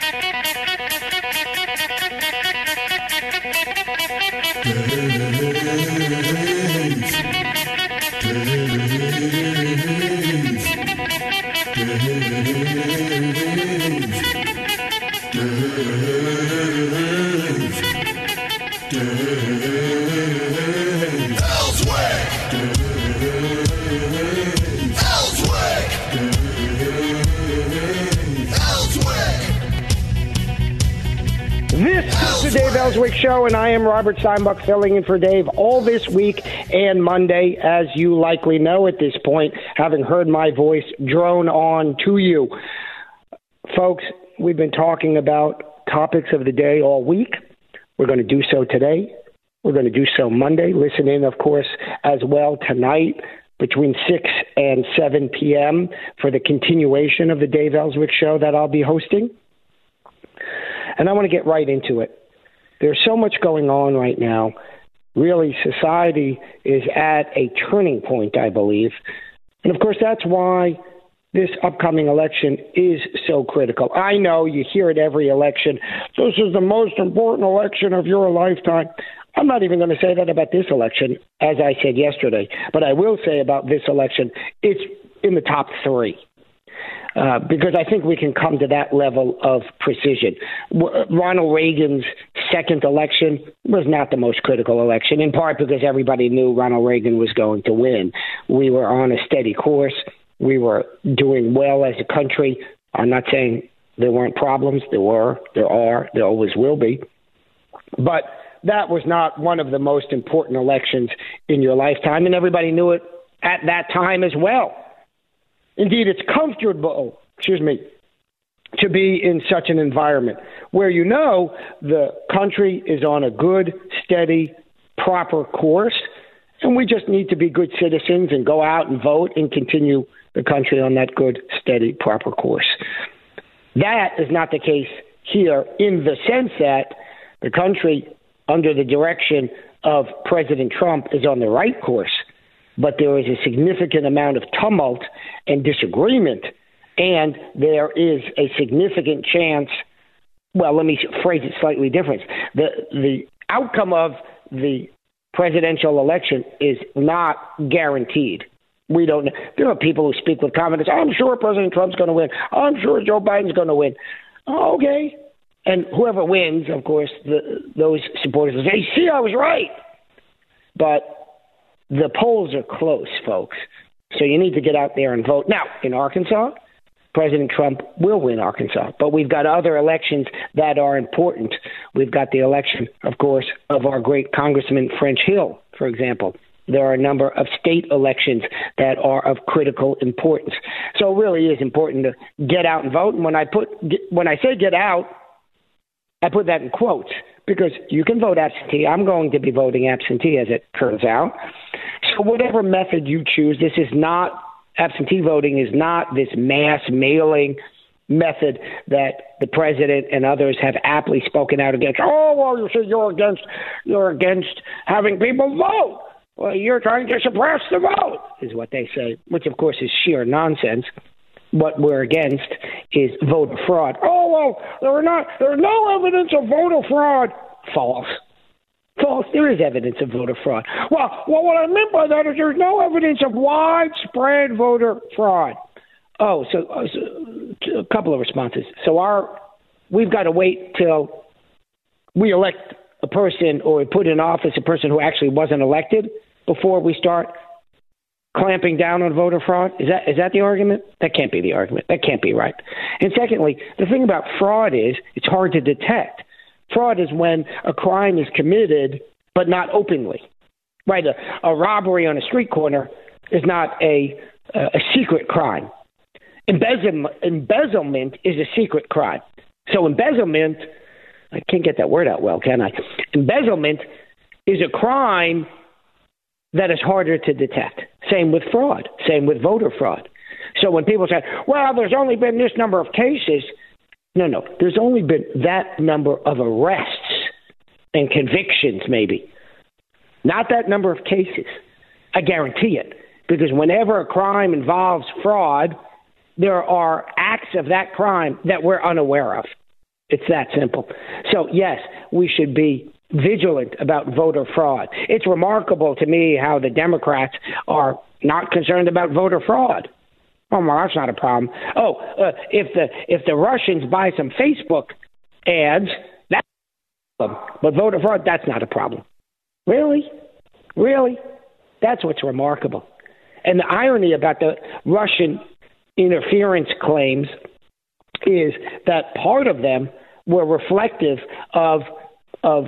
This is Elswick Show, and I am Robert Steinbuch filling in for Dave all this week and Monday, as you likely know at this point, having heard my voice drone on to you. Folks, we've been talking about topics of the day all week. We're going to do so today. We're going to do so Monday. Listen in, of course, as well tonight between 6 and 7 p.m. for the continuation of the Dave Elswick Show that I'll be hosting. And I want to get right into it. There's so much going on right now. Really, society is at a turning point, I believe. And of course, that's why this upcoming election is so critical. I know you hear it every election. This is the most important election of your lifetime. I'm not even going to say that about this election, as I said yesterday. But I will say about this election, it's in the top three. Uh, because I think we can come to that level of precision. W- Ronald Reagan's second election was not the most critical election, in part because everybody knew Ronald Reagan was going to win. We were on a steady course. We were doing well as a country. I'm not saying there weren't problems. There were, there are, there always will be. But that was not one of the most important elections in your lifetime, and everybody knew it at that time as well. Indeed, it's comfortable, excuse me, to be in such an environment where you know the country is on a good, steady, proper course, and we just need to be good citizens and go out and vote and continue the country on that good, steady, proper course. That is not the case here in the sense that the country, under the direction of President Trump, is on the right course but there is a significant amount of tumult and disagreement, and there is a significant chance. Well, let me phrase it slightly different. The the outcome of the presidential election is not guaranteed. We don't. There are people who speak with confidence. I'm sure President Trump's going to win. I'm sure Joe Biden's going to win. Okay, and whoever wins, of course, the, those supporters will say, "See, I was right." But the polls are close, folks. So you need to get out there and vote. Now, in Arkansas, President Trump will win Arkansas, but we've got other elections that are important. We've got the election, of course, of our great Congressman French Hill, for example. There are a number of state elections that are of critical importance. So it really is important to get out and vote. And when I put when I say get out, I put that in quotes because you can vote absentee. I'm going to be voting absentee as it turns out. So, whatever method you choose, this is not absentee voting, is not this mass mailing method that the president and others have aptly spoken out against. Oh, well, you see, you're against you're against having people vote. Well, you're trying to suppress the vote, is what they say, which of course is sheer nonsense what we're against is voter fraud. Oh well, there are not there's no evidence of voter fraud. False. False. There is evidence of voter fraud. Well, well, what I meant by that is there's no evidence of widespread voter fraud. Oh, so, uh, so a couple of responses. So our we've got to wait till we elect a person or put in office a person who actually wasn't elected before we start clamping down on voter fraud? Is that is that the argument? That can't be the argument. That can't be right. And secondly, the thing about fraud is it's hard to detect. Fraud is when a crime is committed but not openly. Right, a, a robbery on a street corner is not a a secret crime. Embezzlement is a secret crime. So embezzlement, I can't get that word out well, can I? Embezzlement is a crime that is harder to detect. Same with fraud. Same with voter fraud. So when people say, well, there's only been this number of cases, no, no, there's only been that number of arrests and convictions, maybe. Not that number of cases. I guarantee it. Because whenever a crime involves fraud, there are acts of that crime that we're unaware of. It's that simple. So, yes, we should be vigilant about voter fraud. It's remarkable to me how the Democrats are not concerned about voter fraud. Oh, well, that's not a problem. Oh, uh, if the if the Russians buy some Facebook ads, that's a problem. But voter fraud, that's not a problem. Really, really, that's what's remarkable. And the irony about the Russian interference claims is that part of them were reflective of of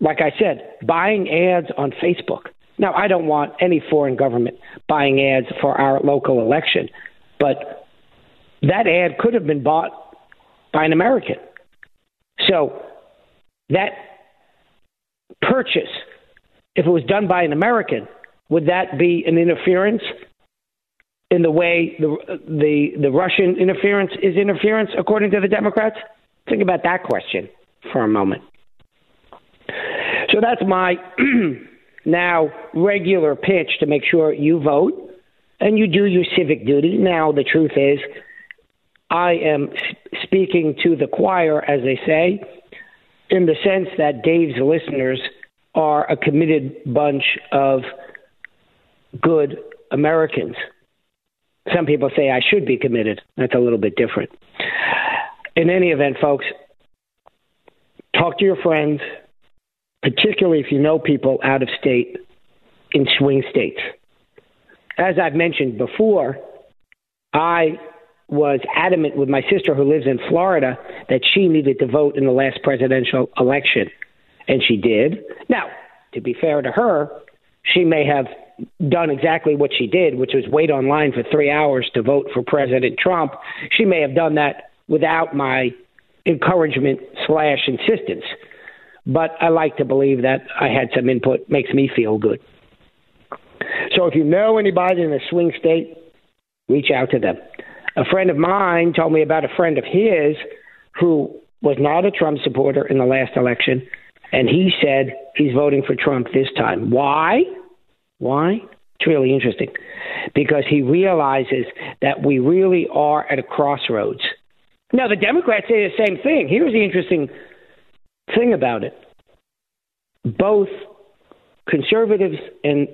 like I said, buying ads on Facebook. Now, I don't want any foreign government buying ads for our local election, but that ad could have been bought by an American. So that purchase, if it was done by an American, would that be an interference in the way the the the Russian interference is interference according to the Democrats? Think about that question for a moment. So that's my now regular pitch to make sure you vote and you do your civic duty. Now, the truth is, I am speaking to the choir, as they say, in the sense that Dave's listeners are a committed bunch of good Americans. Some people say I should be committed. That's a little bit different. In any event, folks, talk to your friends, particularly if you know people out of state in swing states. As I've mentioned before, I was adamant with my sister who lives in Florida that she needed to vote in the last presidential election, and she did. Now, to be fair to her, she may have done exactly what she did, which was wait online for three hours to vote for President Trump. She may have done that without my encouragement slash insistence but I like to believe that I had some input makes me feel good. So if you know anybody in a swing state, reach out to them. A friend of mine told me about a friend of his who was not a Trump supporter in the last election, and he said he's voting for Trump this time. Why? Why? It's really interesting because he realizes that we really are at a crossroads. Now, the Democrats say the same thing. Here's the interesting thing about it both conservatives and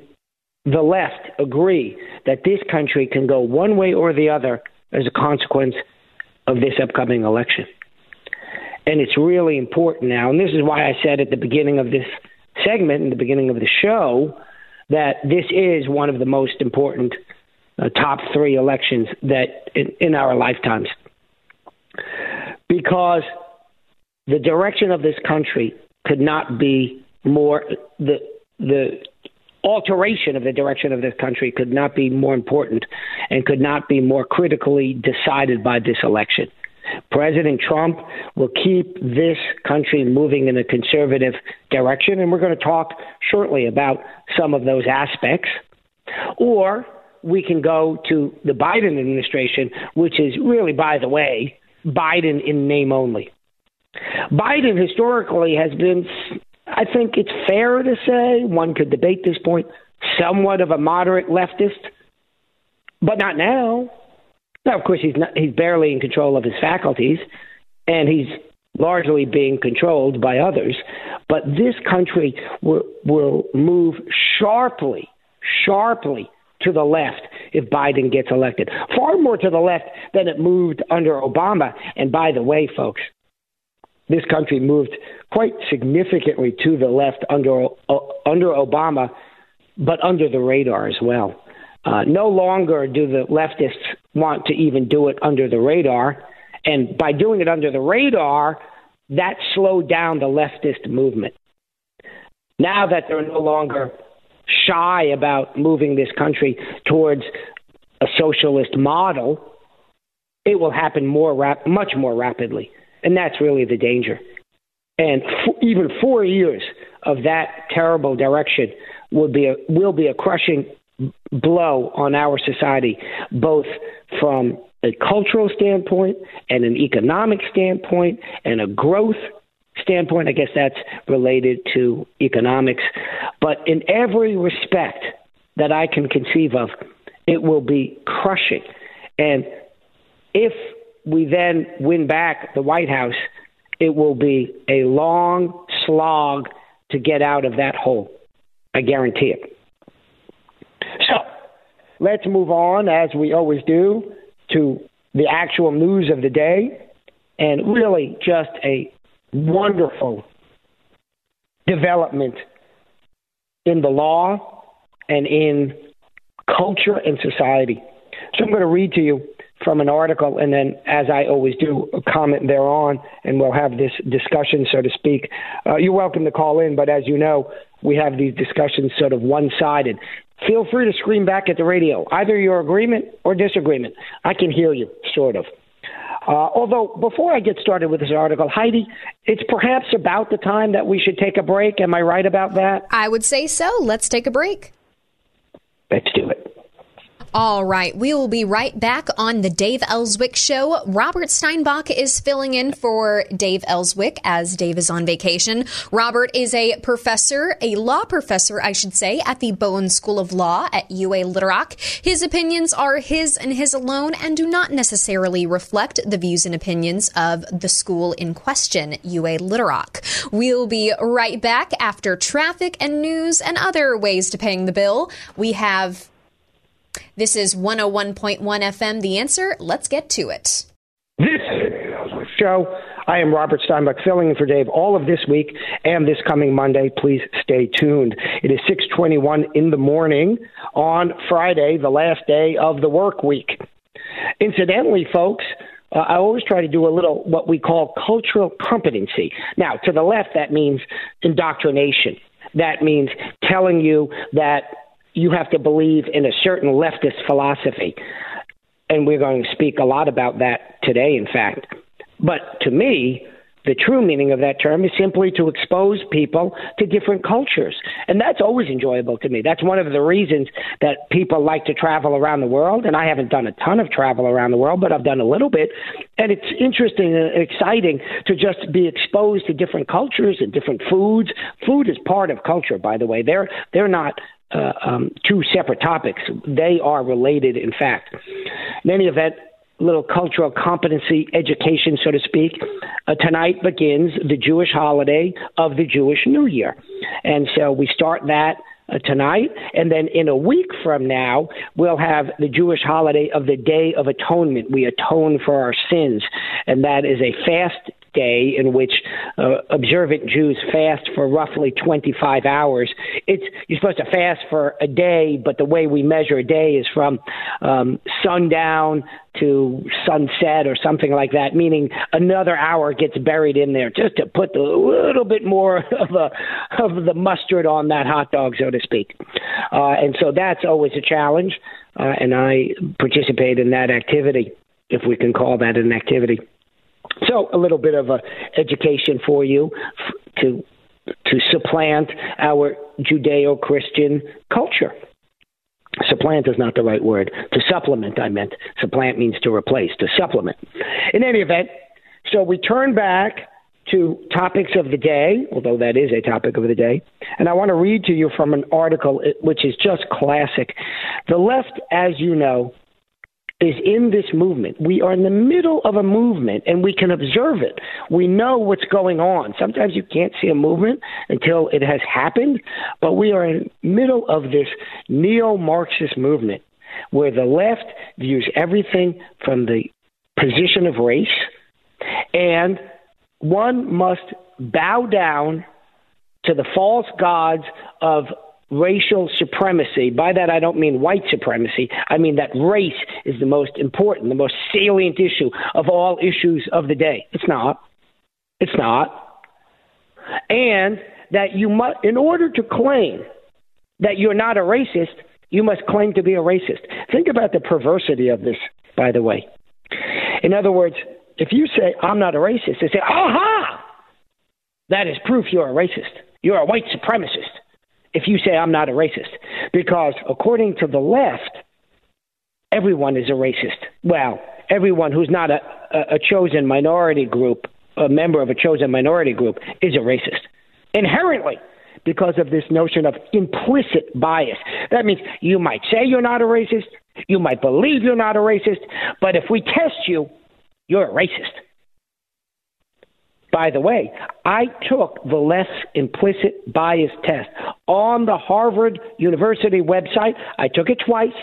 the left agree that this country can go one way or the other as a consequence of this upcoming election. And it's really important now. And this is why I said at the beginning of this segment, in the beginning of the show, that this is one of the most important uh, top three elections that in, in our lifetimes. Because the direction of this country could not be more the the alteration of the direction of this country could not be more important and could not be more critically decided by this election. President Trump will keep this country moving in a conservative direction, and we're going to talk shortly about some of those aspects. Or we can go to the Biden administration, which is really, by the way, Biden in name only. Biden historically has been, I think it's fair to say, one could debate this point, somewhat of a moderate leftist, but not now. Now, of course, he's not, he's barely in control of his faculties, and he's largely being controlled by others. But this country will, will move sharply, sharply to the left if Biden gets elected. Far more to the left than it moved under Obama. And by the way, folks, this country moved quite significantly to the left under uh, under Obama, but under the radar as well. Uh, no longer do the leftists want to even do it under the radar, and by doing it under the radar, that slowed down the leftist movement. Now that they're no longer shy about moving this country towards a socialist model, it will happen more rap- much more rapidly. And that's really the danger. And f- even four years of that terrible direction will be a, will be a crushing blow on our society, both from a cultural standpoint and an economic standpoint and a growth standpoint. I guess that's related to economics. But in every respect that I can conceive of, it will be crushing. And if we then win back the White House, it will be a long slog to get out of that hole. I guarantee it. So let's move on, as we always do, to the actual news of the day. And really, just a wonderful development in the law and in culture and society. So I'm going to read to you from an article, and then, as I always do, comment thereon, and we'll have this discussion, so to speak. Uh, you're welcome to call in, but as you know, we have these discussions sort of one sided. Feel free to scream back at the radio, either your agreement or disagreement. I can hear you, sort of. Uh, although, before I get started with this article, Heidi, it's perhaps about the time that we should take a break. Am I right about that? I would say so. Let's take a break. Let's do it. All right, we will be right back on the Dave Elswick Show. Robert Steinbuch is filling in for Dave Elswick as Dave is on vacation. Robert is a professor, a law professor, I should say, at the Bowen School of Law at UA Little Rock. His opinions are his and his alone and do not necessarily reflect the views and opinions of the school in question, UA Little Rock. We'll be right back after traffic and news and other ways to paying the bill. We have this is 101.1 FM. The answer, let's get to it. This show, I am Robert Steinbuch, filling in for Dave all of this week and this coming Monday. Please stay tuned. It is 6:21 in the morning on Friday, the last day of the work week. Incidentally, folks, uh, I always try to do a little what we call cultural competency. Now, to the left, that means indoctrination. That means telling you that you have to believe in a certain leftist philosophy. And we're going to speak a lot about that today, in fact. But to me, the true meaning of that term is simply to expose people to different cultures. And that's always enjoyable to me. That's one of the reasons that people like to travel around the world. And I haven't done a ton of travel around the world, but I've done a little bit. And it's interesting and exciting to just be exposed to different cultures and different foods. Food is part of culture, by the way. They're, they're not uh, um, two separate topics. They are related, in fact. In any event, little cultural competency education, so to speak. Uh, tonight begins the Jewish holiday of the Jewish New Year. And so we start that uh, tonight. And then in a week from now, we'll have the Jewish holiday of the Day of Atonement. We atone for our sins. And that is a fast day in which uh, observant Jews fast for roughly 25 hours. It's you're supposed to fast for a day, but the way we measure a day is from um, sundown to sunset or something like that, meaning another hour gets buried in there just to put a little bit more of a of the mustard on that hot dog, so to speak. Uh, and so that's always a challenge, uh, and I participate in that activity, if we can call that an activity. So a little bit of a education for you to to supplant our Judeo-Christian culture. Supplant is not the right word. To supplement, I meant. Supplant means to replace, to supplement. In any event, so we turn back to topics of the day, although that is a topic of the day. And I want to read to you from an article which is just classic. The left, as you know, is in this movement. We are in the middle of a movement and we can observe it. We know what's going on. Sometimes you can't see a movement until it has happened, but we are in the middle of this neo Marxist movement where the left views everything from the position of race and one must bow down to the false gods of racial supremacy. By that, I don't mean white supremacy. I mean that race is the most important, the most salient issue of all issues of the day. It's not. It's not. And that you must, in order to claim that you're not a racist, you must claim to be a racist. Think about the perversity of this, by the way. In other words, if you say, I'm not a racist, they say, aha! That is proof you're a racist. You're a white supremacist if you say I'm not a racist. Because according to the left, everyone is a racist. Well, everyone who's not a, a, chosen minority group, a member of a chosen minority group, is a racist. Inherently, because of this notion of implicit bias. That means you might say you're not a racist, you might believe you're not a racist, but if we test you, you're a racist. By the way, I took the less implicit bias test on the Harvard University website. I took it twice.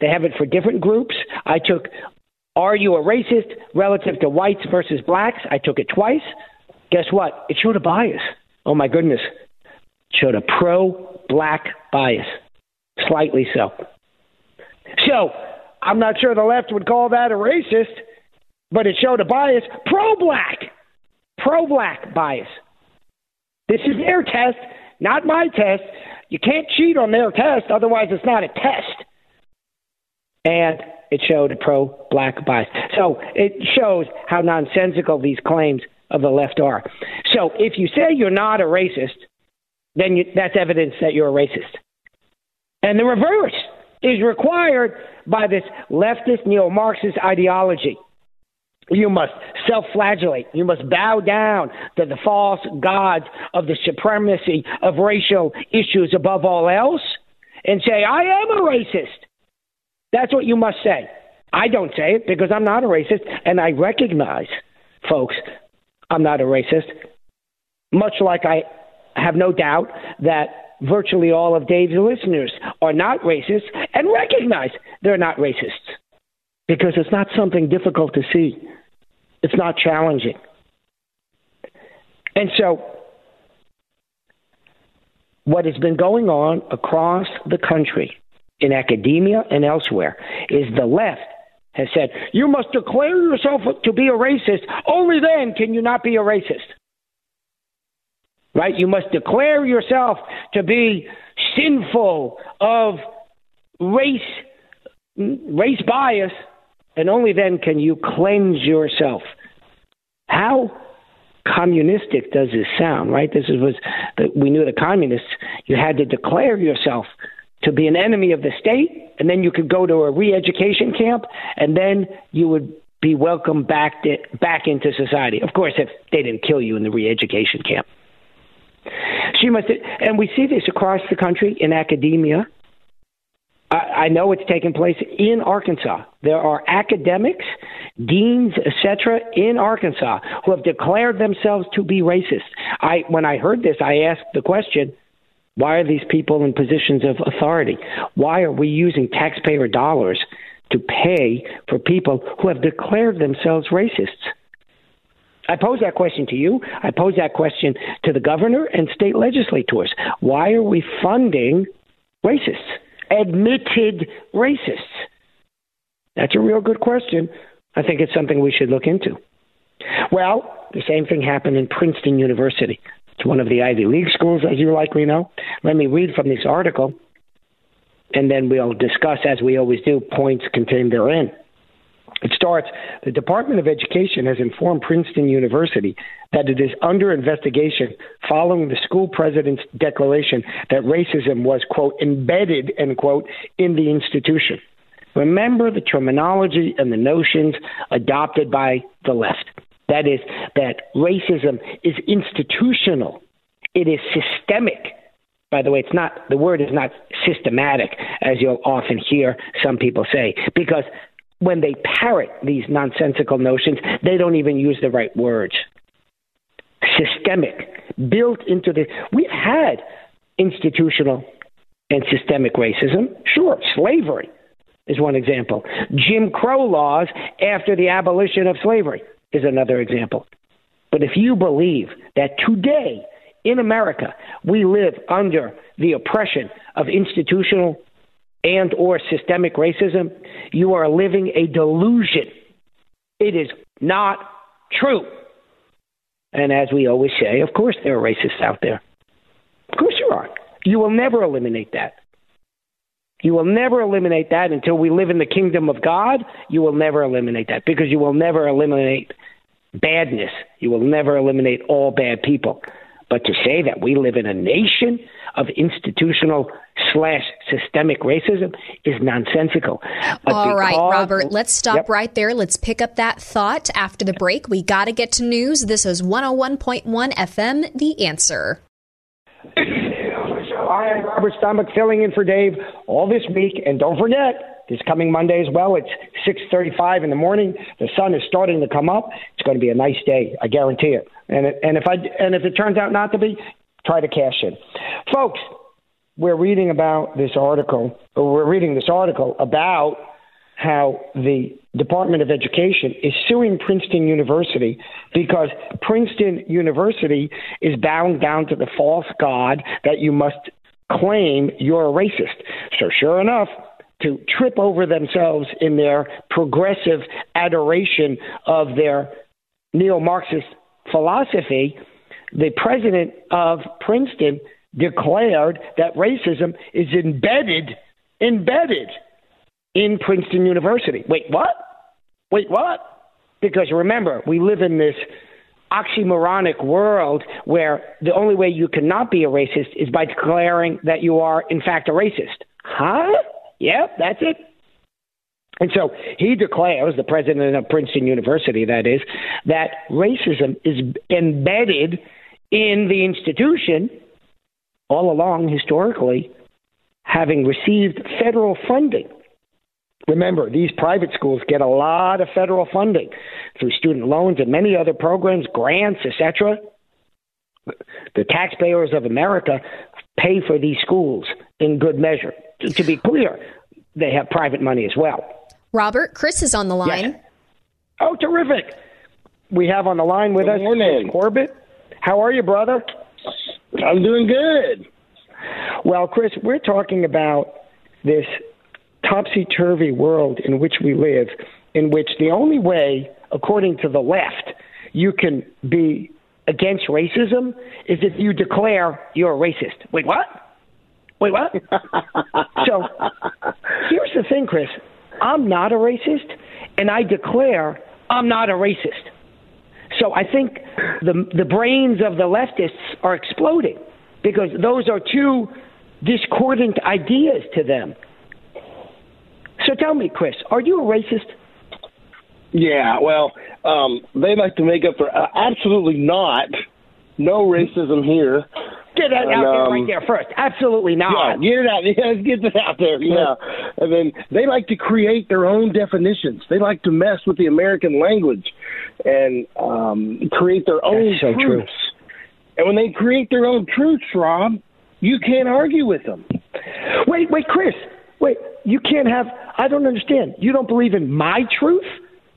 They have it for different groups. I took Are you a racist relative to whites versus blacks? I took it twice. Guess what? It showed a bias. Oh my goodness. It showed a pro black bias. Slightly so. So, I'm not sure the left would call that a racist, but it showed a bias pro black. Pro black bias. This is their test, not my test. You can't cheat on their test, otherwise, it's not a test and it showed a pro black bias. So it shows how nonsensical these claims of the left are. So if you say you're not a racist, then you, that's evidence that you're a racist. And the reverse is required by this leftist neo Marxist ideology. You must self flagellate. You must bow down to the false gods of the supremacy of racial issues above all else and say, I am a racist. That's what you must say. I don't say it because I'm not a racist, and I recognize, folks, I'm not a racist. Much like I have no doubt that virtually all of Dave's listeners are not racist and recognize they're not racists because it's not something difficult to see. It's not challenging. And so, what has been going on across the country in academia and elsewhere is the left has said, you must declare yourself to be a racist. Only then can you not be a racist. Right? You must declare yourself to be sinful of race race bias, and only then can you cleanse yourself. How communistic does this sound, right? This was we knew the communists. You had to declare yourself to be an enemy of the state, and then you could go to a re-education camp, and then you would be welcomed back to, back into society. Of course, if they didn't kill you in the re-education camp. She must, and we see this across the country in academia. I, know it's taking place in Arkansas. There are academics, deans, etc., in Arkansas who have declared themselves to be racist. I, when I heard this, I asked the question why are these people in positions of authority? Why are we using taxpayer dollars to pay for people who have declared themselves racists? I pose that question to you. I pose that question to the governor and state legislators. Why are we funding racists, admitted racists? That's a real good question. I think it's something we should look into. Well, the same thing happened in Princeton University. It's one of the Ivy League schools, as you likely know. Let me read from this article, and then we'll discuss, as we always do, points contained therein. It starts The Department of Education has informed Princeton University that it is under investigation following the school president's declaration that racism was, quote, embedded, end quote, in the institution. Remember the terminology and the notions adopted by the left. That is, that racism is institutional, it is systemic. By the way, it's not the word is not systematic, as you'll often hear some people say, because when they parrot these nonsensical notions, they don't even use the right words. Systemic, built into the. We've had institutional and systemic racism. Sure, slavery is one example. Jim Crow laws after the abolition of slavery is another example. But if you believe that today in America we live under the oppression of institutional and or systemic racism, you are living a delusion. It is not true. And as we always say, of course there are racists out there. Of course there are. You will never eliminate that. You will never eliminate that until we live in the kingdom of God. You will never eliminate that because you will never eliminate badness. You will never eliminate all bad people. But to say that we live in a nation of institutional slash systemic racism is nonsensical. But All right, Robert, let's stop yep. right there. Let's pick up that thought after the break. We got to get to news. This is 101.1 FM, The Answer. I am Robert Steinbuch filling in for Dave all this week. And don't forget, this coming Monday as well, it's 6.35 in the morning. The sun is starting to come up. It's going to be a nice day. I guarantee it. And, it, and, if, I, and if it turns out not to be, try to cash in. Folks, we're reading about this article, or we're reading this article about how the Department of Education is suing Princeton University because Princeton University is bound down to the false god that you must claim you're a racist. So, sure enough, to trip over themselves in their progressive adoration of their neo Marxist philosophy, the president of Princeton declared that racism is embedded, embedded in Princeton University. Wait, what? Wait, what? Because remember, we live in this oxymoronic world where the only way you cannot be a racist is by declaring that you are, in fact, a racist. Huh? Yep, that's it. And so he declares, the president of Princeton University, that is, that racism is embedded in the institution all along historically, having received federal funding. Remember, these private schools get a lot of federal funding through student loans and many other programs, grants, etc. The taxpayers of America pay for these schools in good measure. To be clear, they have private money as well. Robert, Chris is on the line. Yes. Oh, terrific. We have on the line with Good us morning. Corbitt. How are you, brother? I'm doing good. Well, Chris, we're talking about this topsy turvy world in which we live, in which the only way, according to the left, you can be against racism is if you declare you're a racist. Wait, what? Wait, what? so here's the thing, Chris. I'm not a racist, and I declare I'm not a racist. So I think the the brains of the leftists are exploding because those are two discordant ideas to them. So tell me, Chris, are you a racist? Yeah, well, um, they like to make up for uh, absolutely not. No racism here. Get that and, out there um, right there first. Absolutely not. Yeah, get it out. Yeah, let's get that out there. Yeah, and then they like to create their own definitions. They like to mess with the American language and um, create their own That's so truths. True. And when they create their own truths, Rob, you can't argue with them. Wait, wait, Chris. Wait, you can't have. I don't understand. You don't believe in my truth?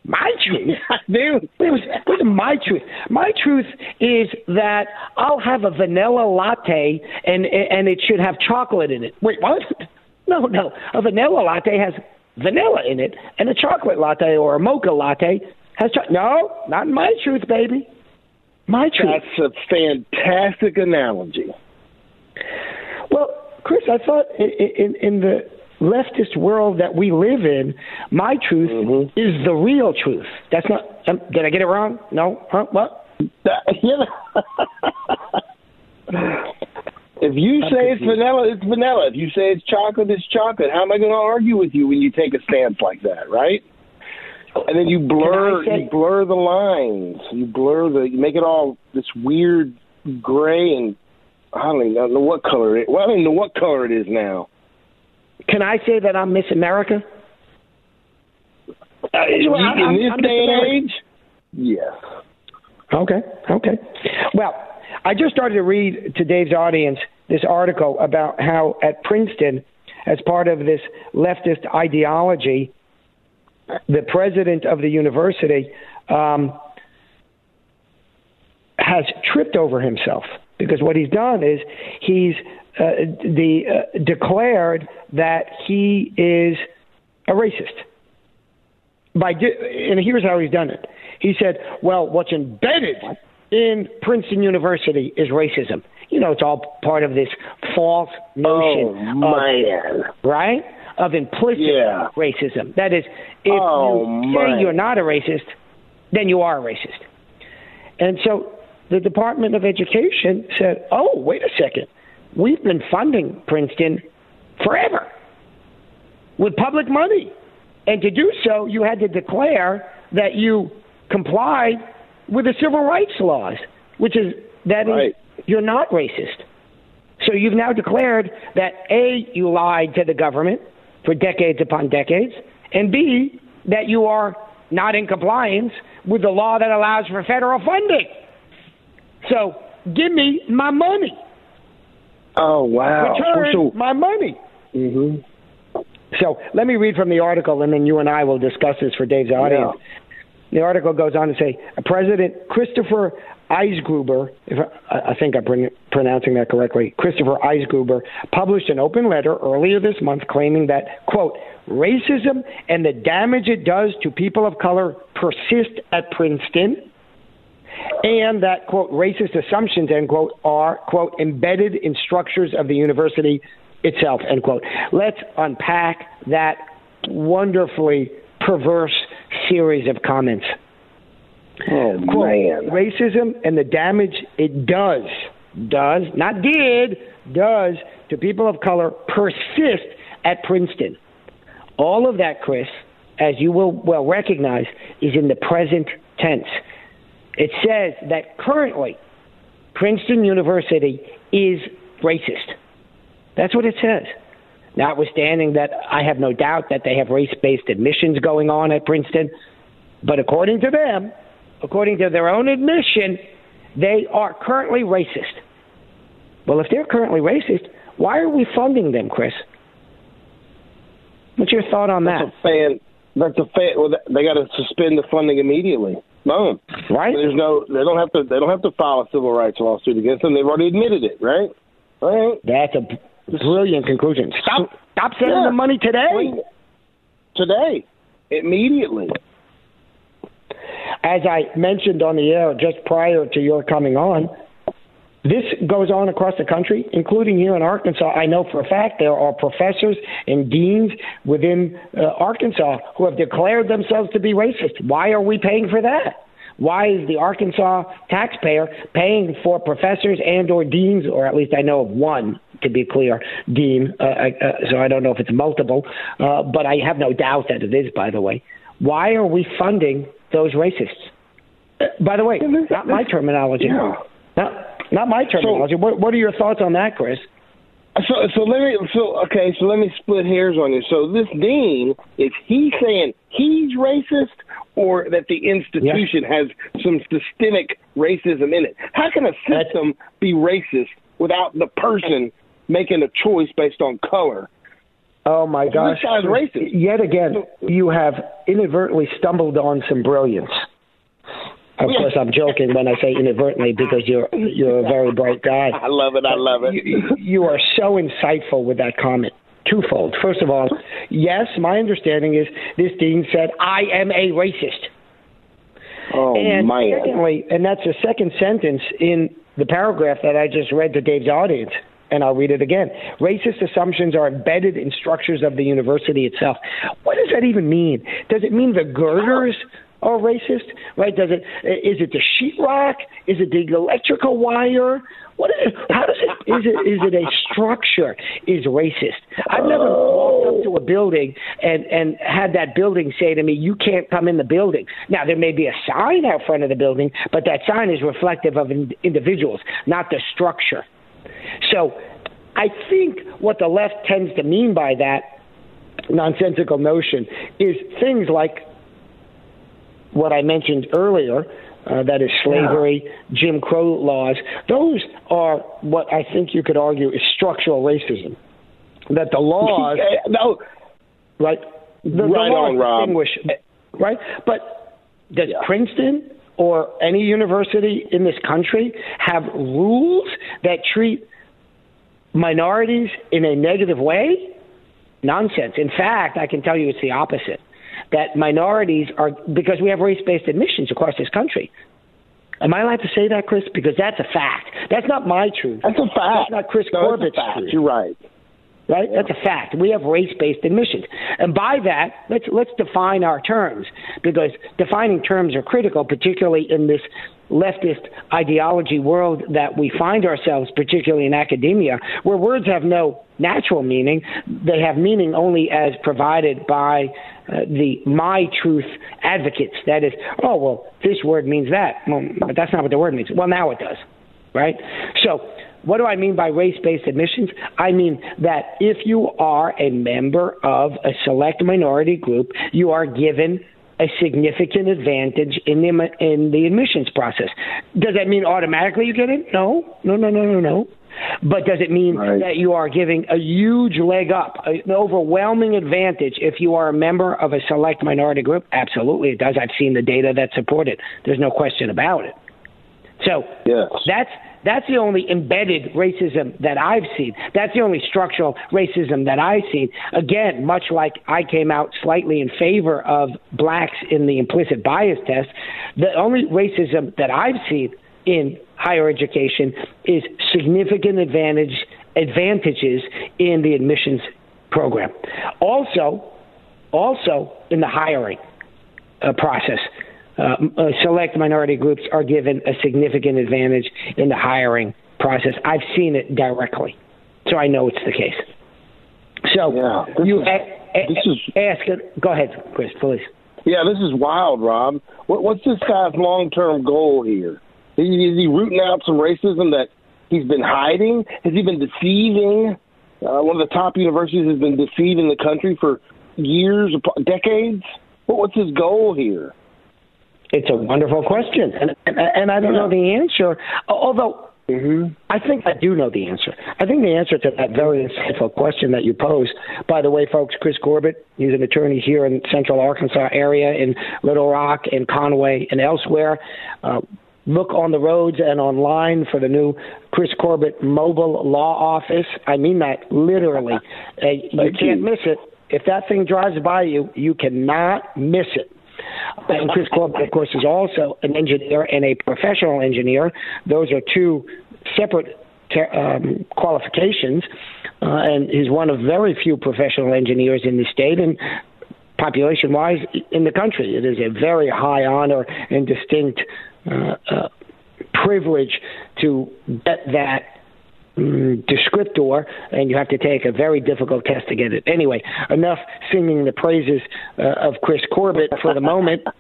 My truth? Dude. Wait, wait, wait, my truth. My truth is that I'll have a vanilla latte and and it should have chocolate in it. Wait, what? No, no. A vanilla latte has vanilla in it, and a chocolate latte or a mocha latte has cho- no, not in my truth, baby. My truth. That's a fantastic analogy. Well, Chris, I thought in, in, in the leftist world that we live in, my truth mm-hmm. is the real truth. That's not. Um, did I get it wrong? No. Huh? What? if you say it's vanilla, it's vanilla. If you say it's chocolate, it's chocolate. How am I going to argue with you when you take a stance like that, right? And then you blur, you blur the lines. You blur the, you make it all this weird gray and I don't even know what color it. Well, I don't even know what color it is now. Can I say that I'm Miss America? Uh, in I'm, this I'm day and age, yes. Okay, okay. Well, I just started to read to Dave's audience this article about how at Princeton, as part of this leftist ideology, the president of the university um, has tripped over himself because what he's done is he's uh, the uh, declared that he is a racist. By di- and here's how he's done it. He said, "Well, what's embedded in Princeton University is racism. You know, it's all part of this false notion. Oh man! Right? Of implicit yeah. racism. That is, if oh, you say you're not a racist, then you are a racist. And so the Department of Education said, oh, wait a second. We've been funding Princeton forever with public money. And to do so, you had to declare that you complied with the civil rights laws, which is that right. is, you're not racist. So you've now declared that A, you lied to the government for decades upon decades, and B, that you are not in compliance with the law that allows for federal funding. So give me my money. Oh wow! Return so, my money. Mm-hmm. So let me read from the article, and then you and I will discuss this for Dave's audience. Yeah. The article goes on to say President Christopher Eisgruber, if I, I think I'm pronouncing that correctly, Christopher Eisgruber published an open letter earlier this month claiming that, quote, racism and the damage it does to people of color persist at Princeton and that, quote, racist assumptions, end quote, are, quote, embedded in structures of the university itself, end quote. Let's unpack that wonderfully perverse series of comments. Oh, quote, man. Racism and the damage it does, does, not did, does to people of color persist at Princeton. All of that, Chris, as you will well recognize, is in the present tense. It says that currently Princeton University is racist. That's what it says. Notwithstanding that I have no doubt that they have race based admissions going on at Princeton, but according to them, according to their own admission, they are currently racist. Well, if they're currently racist, why are we funding them, Chris? What's your thought on That's that? a fan. That's a fan. Well, they got to suspend the funding immediately. Boom. Right? There's no. They don't have to. They don't have to file a civil rights lawsuit against them. They've already admitted it. Right. Right. That's a brilliant conclusion. Stop. Stop sending Yeah. the money today. Today, immediately. As I mentioned on the air just prior to your coming on, this goes on across the country, including here in Arkansas. I know for a fact there are professors and deans within uh, Arkansas who have declared themselves to be racist. Why are we paying for that? Why is the Arkansas taxpayer paying for professors and or deans, or at least I know of one, to be clear, dean, uh, I- uh, so I don't know if it's multiple, uh, but I have no doubt that it is, by the way. Why are we funding those racists? By the way, not my terminology. Yeah. Not, not my terminology. what, what are your thoughts on that, Chris? So, so let me. So, okay. So let me split hairs on you. So this dean is he saying he's racist, or that the institution has some systemic racism in it? How can a system be racist without the person making a choice based on color? Oh my gosh! Racist? Yet again, you have inadvertently stumbled on some brilliance. Of course, I'm joking when I say inadvertently because you're you're a very bright guy. I love it. I love it. You, you are so insightful with that comment. Twofold. First of all, yes, my understanding is this dean said, "I am a racist." Oh my! and man. secondly, and that's the second sentence in the paragraph that I just read to Dave's audience, and I'll read it again. Racist assumptions are embedded in structures of the university itself. What does that even mean? Does it mean the girders are racist? Right? Does it? Is it the sheetrock? Is it the electrical wire? What is it? How does it? Is it? Is it a structure? Is racist? I've never walked up to a building and and had that building say to me, "You can't come in the building." Now there may be a sign out front of the building, but that sign is reflective of in, individuals, not the structure. So, I think what the left tends to mean by that nonsensical notion is things like what I mentioned earlier. Uh, that is slavery, Jim Crow laws. Those are what I think you could argue is structural racism. That the laws, no, right? The, the laws on, Rob. distinguish, right? But does Princeton or any university in this country have rules that treat minorities in a negative way? Nonsense. In fact, I can tell you it's the opposite. That minorities are because we have race-based admissions across this country. Am I allowed to say that, Chris? Because that's a fact. That's not my truth. That's a fact. That's not Chris No, Corbitt's truth. You're right. right? That's a fact. We have race-based admissions, and by that, let's let's define our terms because defining terms are critical, particularly in this leftist ideology world that we find ourselves, particularly in academia, where words have no natural meaning; they have meaning only as provided by uh, the my truth advocates. That is, oh well, this word means that, well, but that's not what the word means. Well, now it does, right? So what do I mean by race based admissions? I mean that if you are a member of a select minority group, you are given a significant advantage in the in the admissions process. Does that mean automatically you get in? No, no, no, no, no, no. But does it mean right. that you are giving a huge leg up, an overwhelming advantage if you are a member of a select minority group? Absolutely, it does. I've seen the data that support it. There's no question about it. So yes. that's that's the only embedded racism that I've seen. That's the only structural racism that I've seen. Again, much like I came out slightly in favor of blacks in the implicit bias test, the only racism that I've seen in higher education is significant advantage advantages in the admissions program. Also, also in the hiring uh, process uh, uh, select minority groups are given a significant advantage in the hiring process. I've seen it directly, so I know it's the case. So yeah, you is, a, a, this is, ask it. Go ahead, Chris, please. Yeah, this is wild, Rob. What, what's this guy's long-term goal here? Is, is he rooting out some racism that he's been hiding? Has he been deceiving? Uh, one of the top universities has been deceiving the country for years, decades. What, what's his goal here? It's a wonderful question, and and, and I don't know the answer. Although Mm-hmm. I think I do know the answer. I think the answer to that very insightful question that you posed, by the way, folks, Chris Corbitt, he's an attorney here in Central Arkansas area, in Little Rock, in Conway, and elsewhere. Uh, look on the roads and online for the new Chris Corbitt mobile law office. I mean that literally. Uh, you can't miss it. If that thing drives by you, you cannot miss it. And Chris Corbitt, of course, is also an engineer and a professional engineer. Those are two separate um, qualifications, uh, and he's one of very few professional engineers in the state and population wise in the country. It is a very high honor and distinct uh, uh, privilege to get that descriptor, and you have to take a very difficult test to get it. Anyway, enough singing the praises uh, of Chris Corbitt for the moment.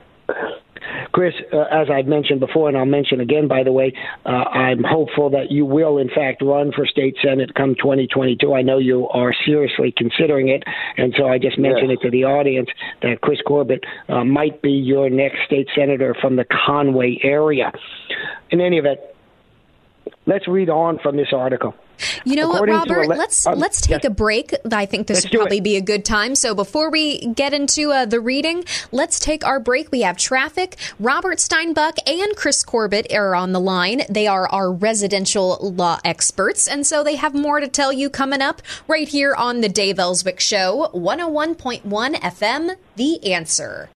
Chris, uh, as I've mentioned before, and I'll mention again, by the way, uh, I'm hopeful that you will, in fact, run for state senate come 2022. I know you are seriously considering it, and so I just mentioned yes. it to the audience that Chris Corbitt uh, might be your next state senator from the Conway area. In any event, let's read on from this article. You know According what, Robert? Le- let's um, let's take yes. a break. I think this let's would probably it. be a good time. So before we get into uh, the reading, let's take our break. We have traffic. Robert Steinbuch and Chris Corbitt are on the line. They are our residential law experts, and so they have more to tell you coming up right here on the Dave Elswick Show, 101.1 FM. The Answer.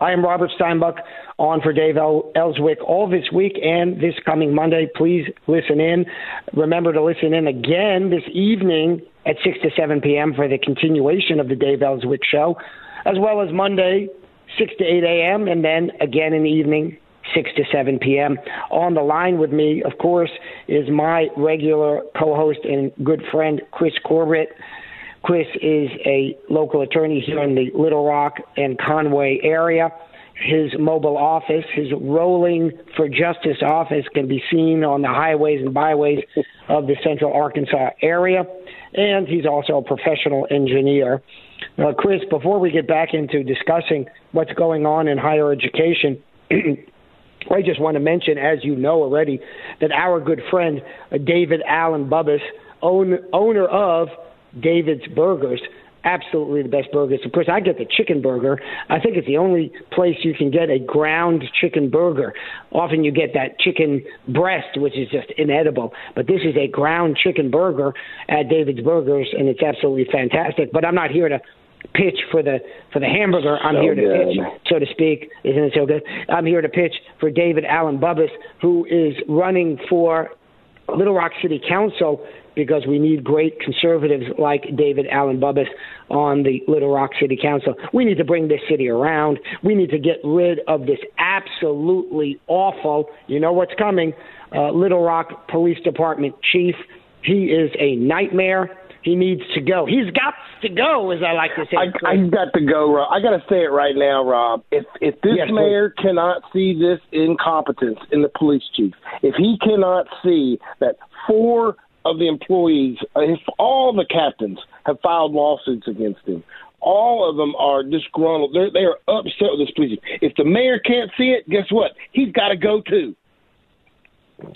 I am Robert Steinbuch on for Dave Elswick all this week and this coming Monday. Please listen in. Remember to listen in again this evening at 6 to 7 p.m. for the continuation of the Dave Elswick show, as well as Monday, 6 to 8 a.m., and then again in the evening, 6 to 7 p.m. On the line with me, of course, is my regular co host and good friend, Chris Corbitt. Chris is a local attorney here in the Little Rock and Conway area his mobile office, his rolling for justice office can be seen on the highways and byways of the central Arkansas area. And he's also a professional engineer. Now, Chris, before we get back into discussing what's going on in higher education, I just want to mention, as you know already, that our good friend uh, David Allen Bubbis, own, owner of David's Burgers, absolutely the best burgers. Of course, I get the chicken burger. I think it's the only place you can get a ground chicken burger. Often you get that chicken breast, which is just inedible. But this is a ground chicken burger at David's Burgers, and it's absolutely fantastic. But I'm not here to pitch for the for the hamburger. I'm so here to good. pitch, so to speak. Isn't it so good? I'm here to pitch for David Allen Bubbis, who is running for Little Rock City Council because we need great conservatives like David Allen Bubbis on the Little Rock City Council. We need to bring this city around. We need to get rid of this absolutely awful, you know what's coming, uh, Little Rock Police Department chief. He is a nightmare. He needs to go. He's got to go, as I like to say. I, I got to go, Rob. I got to say it right now, Rob. If if this yes, mayor please. cannot see this incompetence in the police chief, if he cannot see that four of the employees, uh, if all the captains have filed lawsuits against him, all of them are disgruntled. They're, they are upset with this police. If the mayor can't see it, guess what? He's got to go too.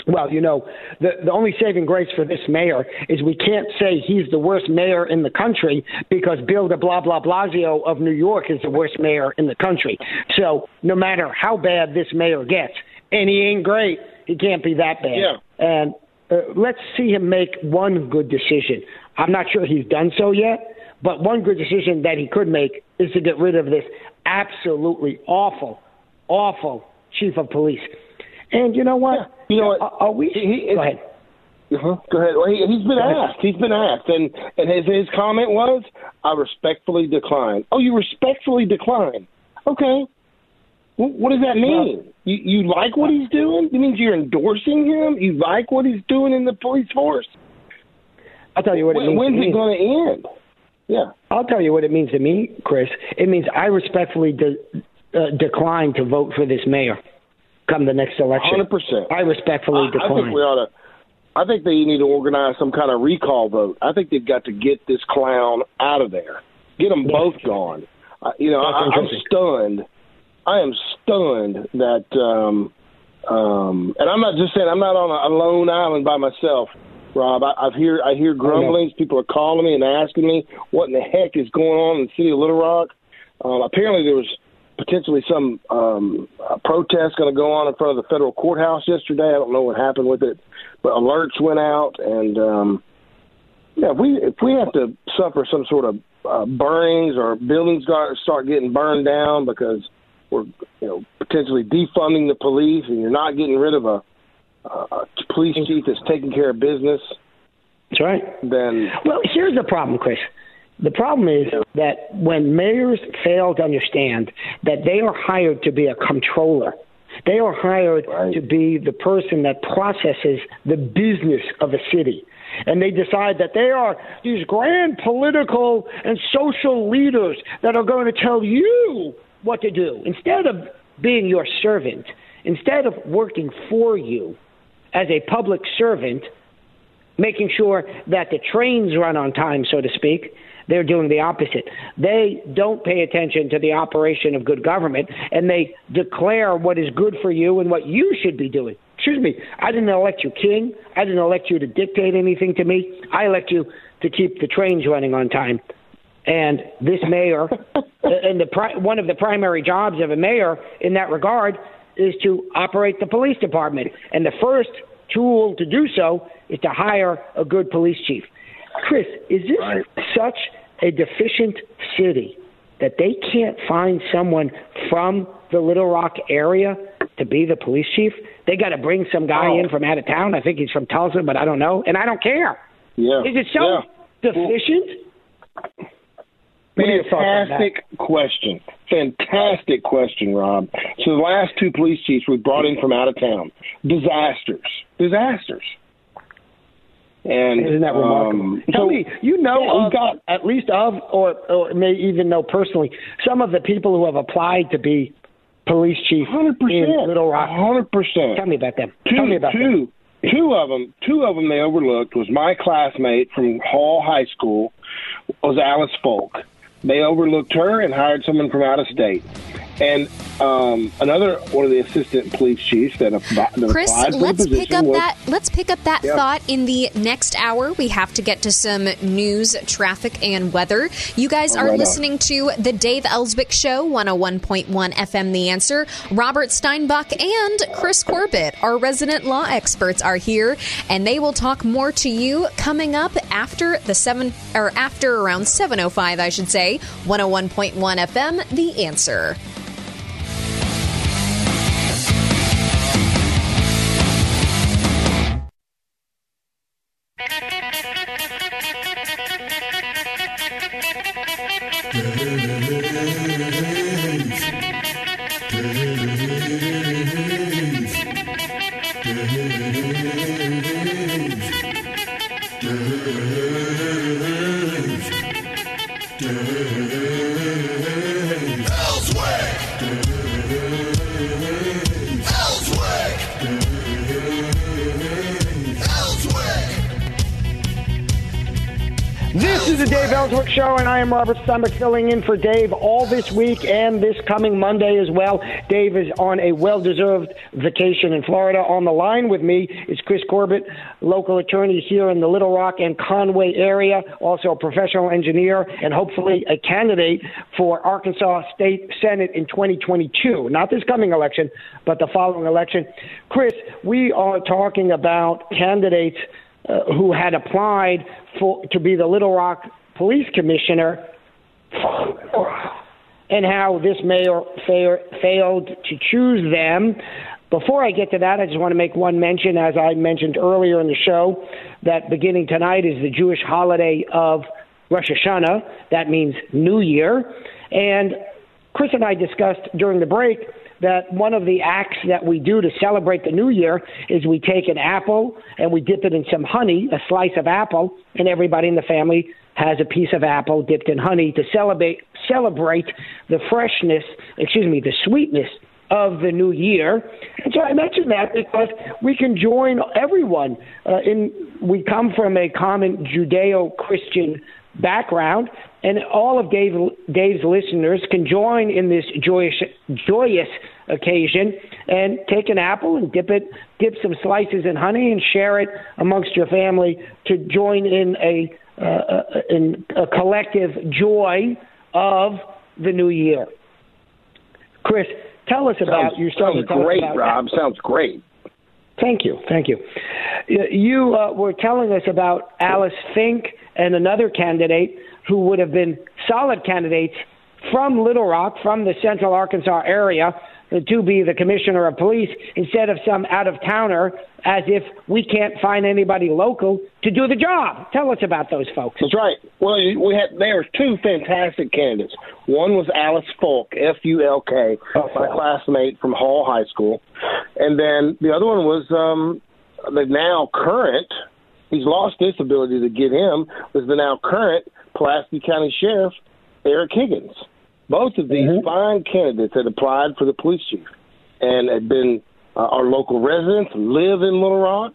Well, you know, the the only saving grace for this mayor is we can't say he's the worst mayor in the country because Bill de blah blah Blasio of New York is the worst mayor in the country. So no matter how bad this mayor gets, and he ain't great, he can't be that bad. Yeah. And uh, let's see him make one good decision. I'm not sure he's done so yet, but one good decision that he could make is to get rid of this absolutely awful, awful chief of police. And you know what? You know what? Are, we? He, he, Go ahead. Uh-huh. Go ahead. Well, he, has been asked. He's been asked, and and his his comment was, "I respectfully decline." Oh, you respectfully decline? Okay. What does that mean? You you like what he's doing? It means you're endorsing him. You like what he's doing in the police force. I'll tell you what when, it means. When's it going to end? Yeah. I'll tell you what it means to me, Chris. It means I respectfully de- uh, decline to vote for this mayor come the next election. Hundred percent. I respectfully decline. I think we ought to. I think they need to organize some kind of recall vote. I think they've got to get this clown out of there. Get them both gone. Uh, you know, I, I'm stunned. I am stunned that, um, um, and I'm not just saying I'm not on a, a lone island by myself. Rob, I, I've hear I hear grumblings. People are calling me and asking me what in the heck is going on in the city of Little Rock. Um, apparently, there was potentially some um, protest going to go on in front of the federal courthouse yesterday. I don't know what happened with it, but alerts went out, and um, yeah, if we if we have to suffer some sort of uh, burnings or buildings start start getting burned down because we're you know potentially defunding the police, and you're not getting rid of a, a police chief that's taking care of business. That's right. Then well, here's the problem, Chris. The problem is that when mayors fail to understand that they are hired to be a controller, they are hired right. to be the person that processes the business of a city. And they decide that they are these grand political and social leaders that are going to tell you what to do. Instead of being your servant, instead of working for you as a public servant, making sure that the trains run on time, so to speak, they're doing the opposite. They don't pay attention to the operation of good government, and they declare what is good for you and what you should be doing. Excuse me, I didn't elect you king. I didn't elect you to dictate anything to me. I elect you to keep the trains running on time. And this mayor, and the pri- one of the primary jobs of a mayor in that regard is to operate the police department. And the first tool to do so is to hire a good police chief. Chris, is this right. such a deficient city that they can't find someone from the Little Rock area to be the police chief? They got to bring some guy oh. in from out of town. I think he's from Tulsa, but I don't know, and I don't care. Yeah. Is it so yeah. deficient? Fantastic question. Fantastic question, Rob. So the last two police chiefs we brought in from out of town, disasters, disasters. And isn't that remarkable? Um, Tell so, me, you know yeah, of, got at least of, or, or may even know personally, some of the people who have applied to be police chief 100%, in Little Rock. Hundred percent. Tell me about them. Two, Tell me about two, them. Two of them. Two of them they overlooked was my classmate from Hall High School was Alice Fulk. They overlooked her and hired someone from out of state. And um, another one of the assistant police chiefs that, that Chris, let's pick up was, that. Let's pick up that yeah. thought in the next hour. We have to get to some news, traffic, and weather. You guys are right listening on. to the Dave Elswick Show, 101.1 FM. The Answer. Robert Steinbuch and Chris Corbitt, our resident law experts, are here, and they will talk more to you coming up after the seven or after around 7:05, I should say. 101.1 FM. The Answer. Robert Steinbuch filling in for Dave all this week and this coming Monday as well. Dave is on a well deserved vacation in Florida. On the line with me is Chris Corbitt, local attorney here in the Little Rock and Conway area, also a professional engineer, and hopefully a candidate for Arkansas State Senate in 2022. Not this coming election, but the following election. Chris, we are talking about candidates uh, who had applied for to be the Little Rock police commissioner, and how this mayor fa- failed to choose them. Before I get to that, I just want to make one mention, as I mentioned earlier in the show, that beginning tonight is the Jewish holiday of Rosh Hashanah. That means New Year. And Chris and I discussed during the break that one of the acts that we do to celebrate the new year is we take an apple and we dip it in some honey, a slice of apple, and everybody in the family has a piece of apple dipped in honey to celebrate celebrate the freshness, excuse me, the sweetness of the new year. And so I mentioned that because we can join everyone uh, in we come from a common Judeo-Christian background, and all of Dave, Dave's listeners can join in this joyous, joyous occasion and take an apple and dip it, dip some slices in honey, and share it amongst your family to join in a uh, uh in a collective joy of the new year. Chris, tell us about sounds, you started sounds great, Rob. Sounds great. Thank you, thank you. You uh, were telling us about Alice Fink and another candidate who would have been solid candidates from Little Rock, from the central Arkansas area, to be the commissioner of police instead of some out of towner, as if we can't find anybody local to do the job. Tell us about those folks. That's right. Well, we had there were two fantastic candidates. One was Alice Fulk, F U L K, oh, my classmate from Hall High School, and then the other one was um, the now current. He's lost this ability to get him. Was the now current Pulaski County Sheriff Eric Higgins. Both of these mm-hmm. fine candidates had applied for the police chief and had been uh, our local residents, live in Little Rock,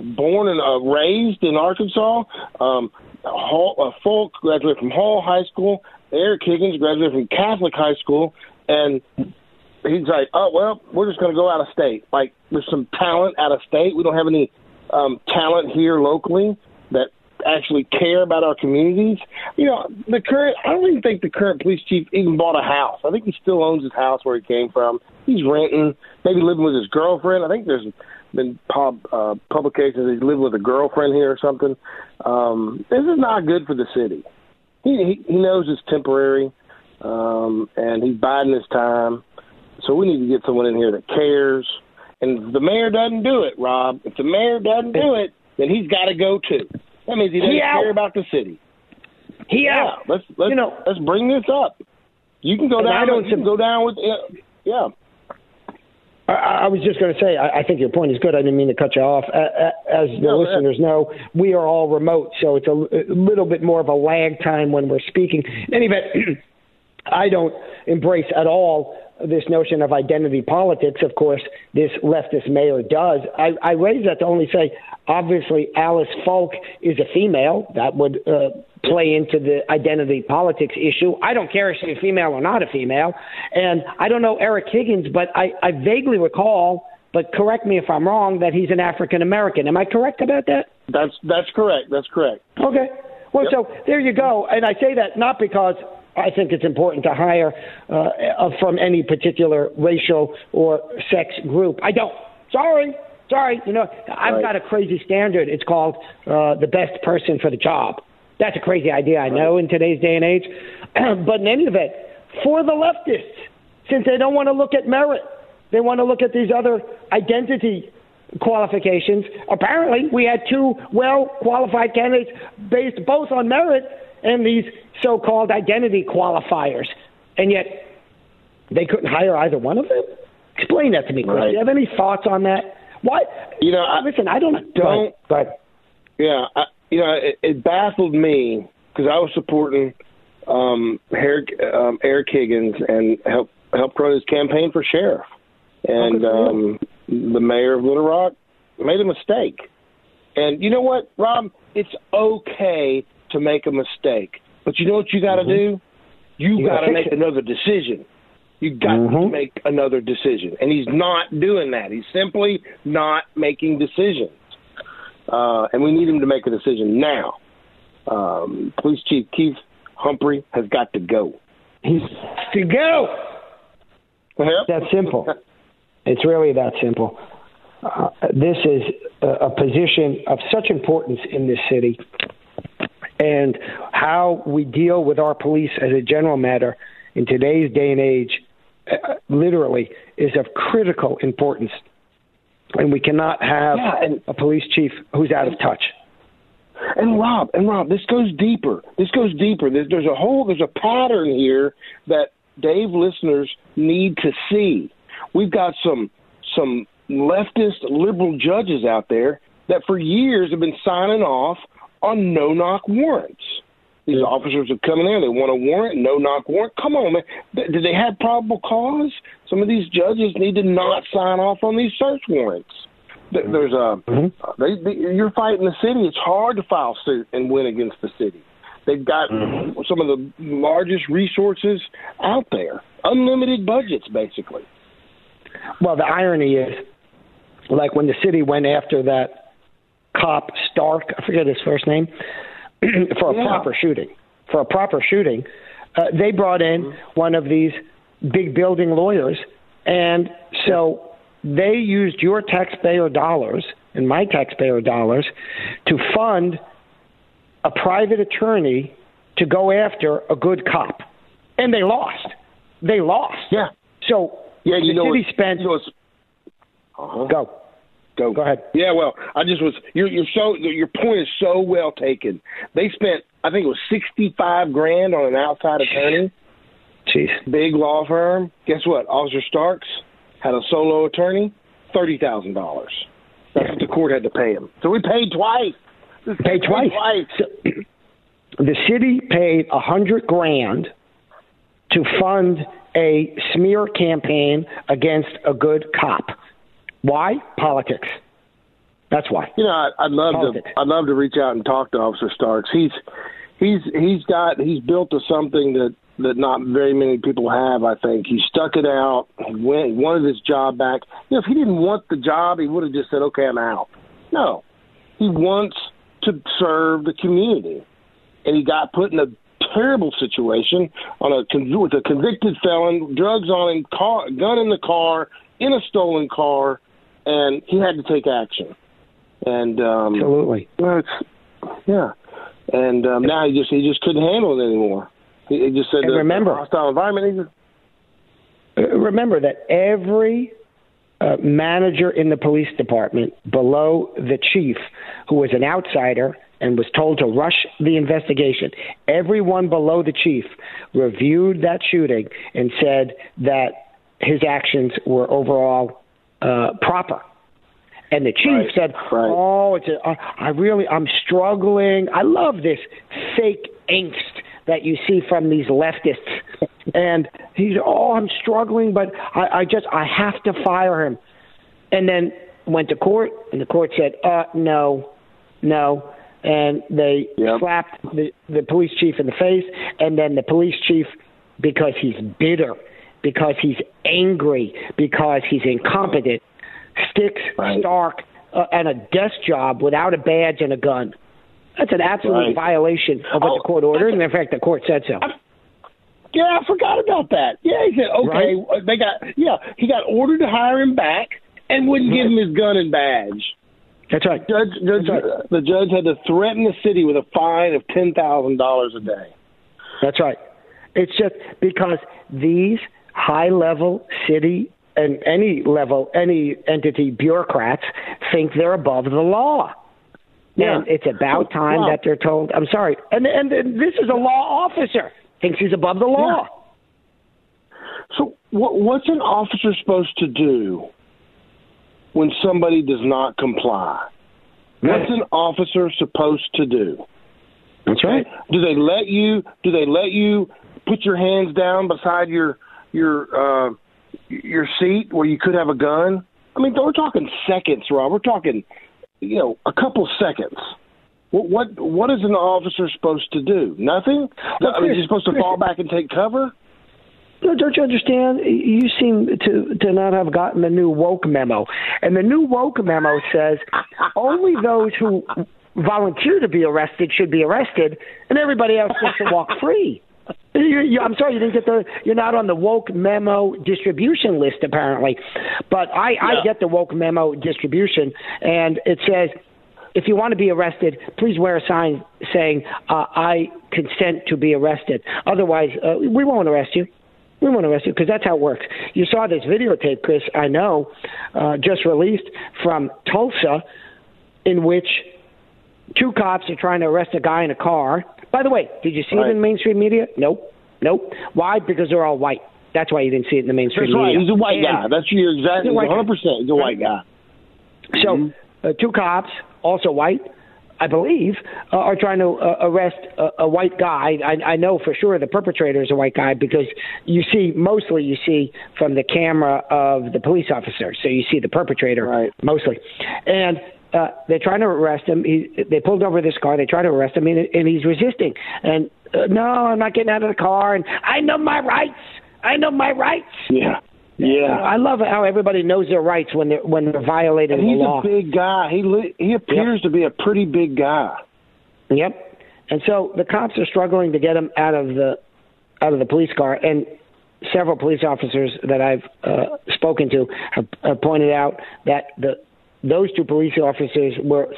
born and uh, raised in Arkansas. Um, Hall, uh, Fulk graduated from Hall High School. Eric Higgins graduated from Catholic High School, and he's like, "Oh well, we're just going to go out of state. Like, there's some talent out of state. We don't have any um, talent here locally that actually care about our communities. You know, the current, I don't even think the current police chief even bought a house. I think he still owns his house where he came from. He's renting, maybe living with his girlfriend. I think there's been pub, uh, publications that he's living with a girlfriend here or something. Um, this is not good for the city. He, he, he knows it's temporary, um, and he's biding his time. So we need to get someone in here that cares. And if the mayor doesn't do it, Rob, if the mayor doesn't do it, then he's got to go too. That means he doesn't he care about the city. He yeah, out. Let's let's you know, let's bring this up. You can go down. I don't you go down with uh, yeah. I, I was just going to say, I, I think your point is good. I didn't mean to cut you off. As the no, listeners know, we are all remote, so it's a, a little bit more of a lag time when we're speaking. In any event, I don't embrace at all this notion of identity politics. Of course, this leftist mayor does. I, I raise that to only say, obviously, Alice Fulk is a female. That would uh, play into the identity politics issue. I don't care if she's a female or not a female. And I don't know Eric Higgins, but I, I vaguely recall. But correct me if I'm wrong. That he's an African American. Am I correct about that? That's that's correct. That's correct. Okay. Well, yep. so there you go. And I say that not because I think it's important to hire uh, from any particular racial or sex group. I don't. Sorry. Sorry. You know, I've right. got a crazy standard. It's called uh, the best person for the job. That's a crazy idea, I know, in today's day and age. but in any event, for the leftists, since they don't want to look at merit, they want to look at these other identity qualifications. Apparently, we had two well qualified candidates based both on merit and these so called identity qualifiers. And yet they couldn't hire either one of them? Explain that to me, Chris. Right. Do you have any thoughts on that? What? You know, I, listen, I don't. Don't. But, yeah, I, you know, it, it baffled me because I was supporting um, Eric, um, Eric Higgins and help help run his campaign for sheriff. And um, the mayor of Little Rock made a mistake. And you know what, Rob? It's okay to make a mistake. But you know what you got to mm-hmm. do? You, you got to make it. another decision. You got mm-hmm. to make another decision, and he's not doing that. He's simply not making decisions, uh, and we need him to make a decision now. Um, Police Chief Keith Humphrey has got to go. He's to go. Yep. That simple. it's really that simple. Uh, this is a, a position of such importance in this city, and how we deal with our police as a general matter in today's day and age, uh, literally, is of critical importance. And we cannot have yeah, and, a police chief who's out of touch. And Rob, and Rob, this goes deeper. This goes deeper. There's, there's a whole, there's a pattern here that Dave listeners need to see. We've got some some leftist liberal judges out there that for years have been signing off on no knock warrants. These officers are coming in, they want a warrant, no knock warrant. Come on, man. Do they have probable cause? Some of these judges need to not sign off on these search warrants. There's a mm-hmm. they, they, you're fighting the city. It's hard to file suit and win against the city. They've got mm-hmm. some of the largest resources out there, unlimited budgets, basically. Well, the irony is, like when the city went after that cop Stark, I forget his first name, for a yeah. proper shooting. For a proper shooting, uh, they brought in mm-hmm. one of these big building lawyers, and so they used your taxpayer dollars and my taxpayer dollars to fund a private attorney to go after a good cop, and they lost. They lost. Yeah. So yeah, you the know city spent. You know uh-huh. Go. Go. Go ahead. Yeah, well, I just was. You're, you're so. Your point is so well taken. They spent, I think it was sixty-five grand on an outside attorney. Jeez. Big law firm. Guess what? Officer Starks had a solo attorney, thirty thousand dollars. That's what the court had to pay him. So we paid twice. Paid twice. twice. So, the city paid a hundred grand to fund a smear campaign against a good cop. Why? Politics. That's why. You know, I, would love Politics. to. I'd love to reach out and talk to Officer Starks. He's he's he's got he's built to something that that not very many people have. I think he stuck it out. He went, he wanted his job back. You know, if he didn't want the job, he would have just said, "Okay, I'm out." No, he wants to serve the community, and he got put in a terrible situation on a with a convicted felon, drugs on him, car, gun in the car, in a stolen car, and he had to take action. And um, absolutely, well, it's yeah. And um, now he just he just couldn't handle it anymore. He, he just said, and remember, hostile environment. Just, uh, remember that every uh, manager in the police department below the chief, who was an outsider and was told to rush the investigation. Everyone below the chief reviewed that shooting and said that his actions were overall uh, proper. And the chief right, said, right. "Oh, it's a, I really, I'm struggling. I love this fake angst that you see from these leftists." and he's, "Oh, I'm struggling, but I, I just, I have to fire him." And then went to court, and the court said, "Uh, no, no." And they yep. slapped the the police chief in the face, and then the police chief, because he's bitter, because he's angry, because he's incompetent sticks right. Stark uh, and a desk job without a badge and a gun. That's an absolute right. violation of what oh, the court ordered, and in fact, the court said so. I, yeah, I forgot about that. Yeah, he said, okay, right? Uh, they got, yeah, he got ordered to hire him back and wouldn't give him his gun and badge. That's right. Judge, judge, That's right. The judge had to threaten the city with a fine of ten thousand dollars a day. That's right. It's just because these high-level city and any level, any entity bureaucrats think they're above the law. Yeah. And it's about time wow. that they're told, I'm sorry. And, and, and this is a law officer, thinks he's above the law. Yeah. So, what, what's an officer supposed to do when somebody does not comply? What's an officer supposed to do? That's right. Do they let you? Do they let you put your hands down beside your your uh, your seat where you could have a gun. I mean, we're talking seconds, Rob. We're talking, you know, a couple seconds. What what what is an officer supposed to do? Nothing. I mean, he's supposed to fall back and take cover. No, don't you understand? You seem to to not have gotten the new woke memo, and the new woke memo says only those who volunteer to be arrested should be arrested, and everybody else gets to walk free. You, you, I'm sorry, you didn't get the. You're not on the woke memo distribution list apparently, but I, yeah. I get the woke memo distribution, and it says if you want to be arrested, please wear a sign saying uh, "I consent to be arrested." Otherwise, uh, we won't arrest you. We won't arrest you because that's how it works. You saw this videotape, Chris. I know, uh, just released from Tulsa, in which two cops are trying to arrest a guy in a car. By the way, did you see right. it in mainstream media? Nope. Nope. Why? Because they're all white. That's why you didn't see it in the mainstream That's media. Right. He's a white and guy. That's you're exactly 100. percent He's a white guy. So, mm-hmm. uh, two cops, also white, I believe, uh, are trying to uh, arrest a, a white guy. I, I know for sure the perpetrator is a white guy because you see mostly you see from the camera of the police officer, so you see the perpetrator right. mostly, and uh, they're trying to arrest him. He, they pulled over this car. They try to arrest him, and, and he's resisting. And uh, no, I'm not getting out of the car. And I know my rights. I know my rights. Yeah. Yeah, I love how everybody knows their rights when they're when they're violating and the law. He's a big guy. He he appears yep. to be a pretty big guy. Yep. And so the cops are struggling to get him out of the out of the police car, and several police officers that I've uh, spoken to have, have pointed out that the those two police officers were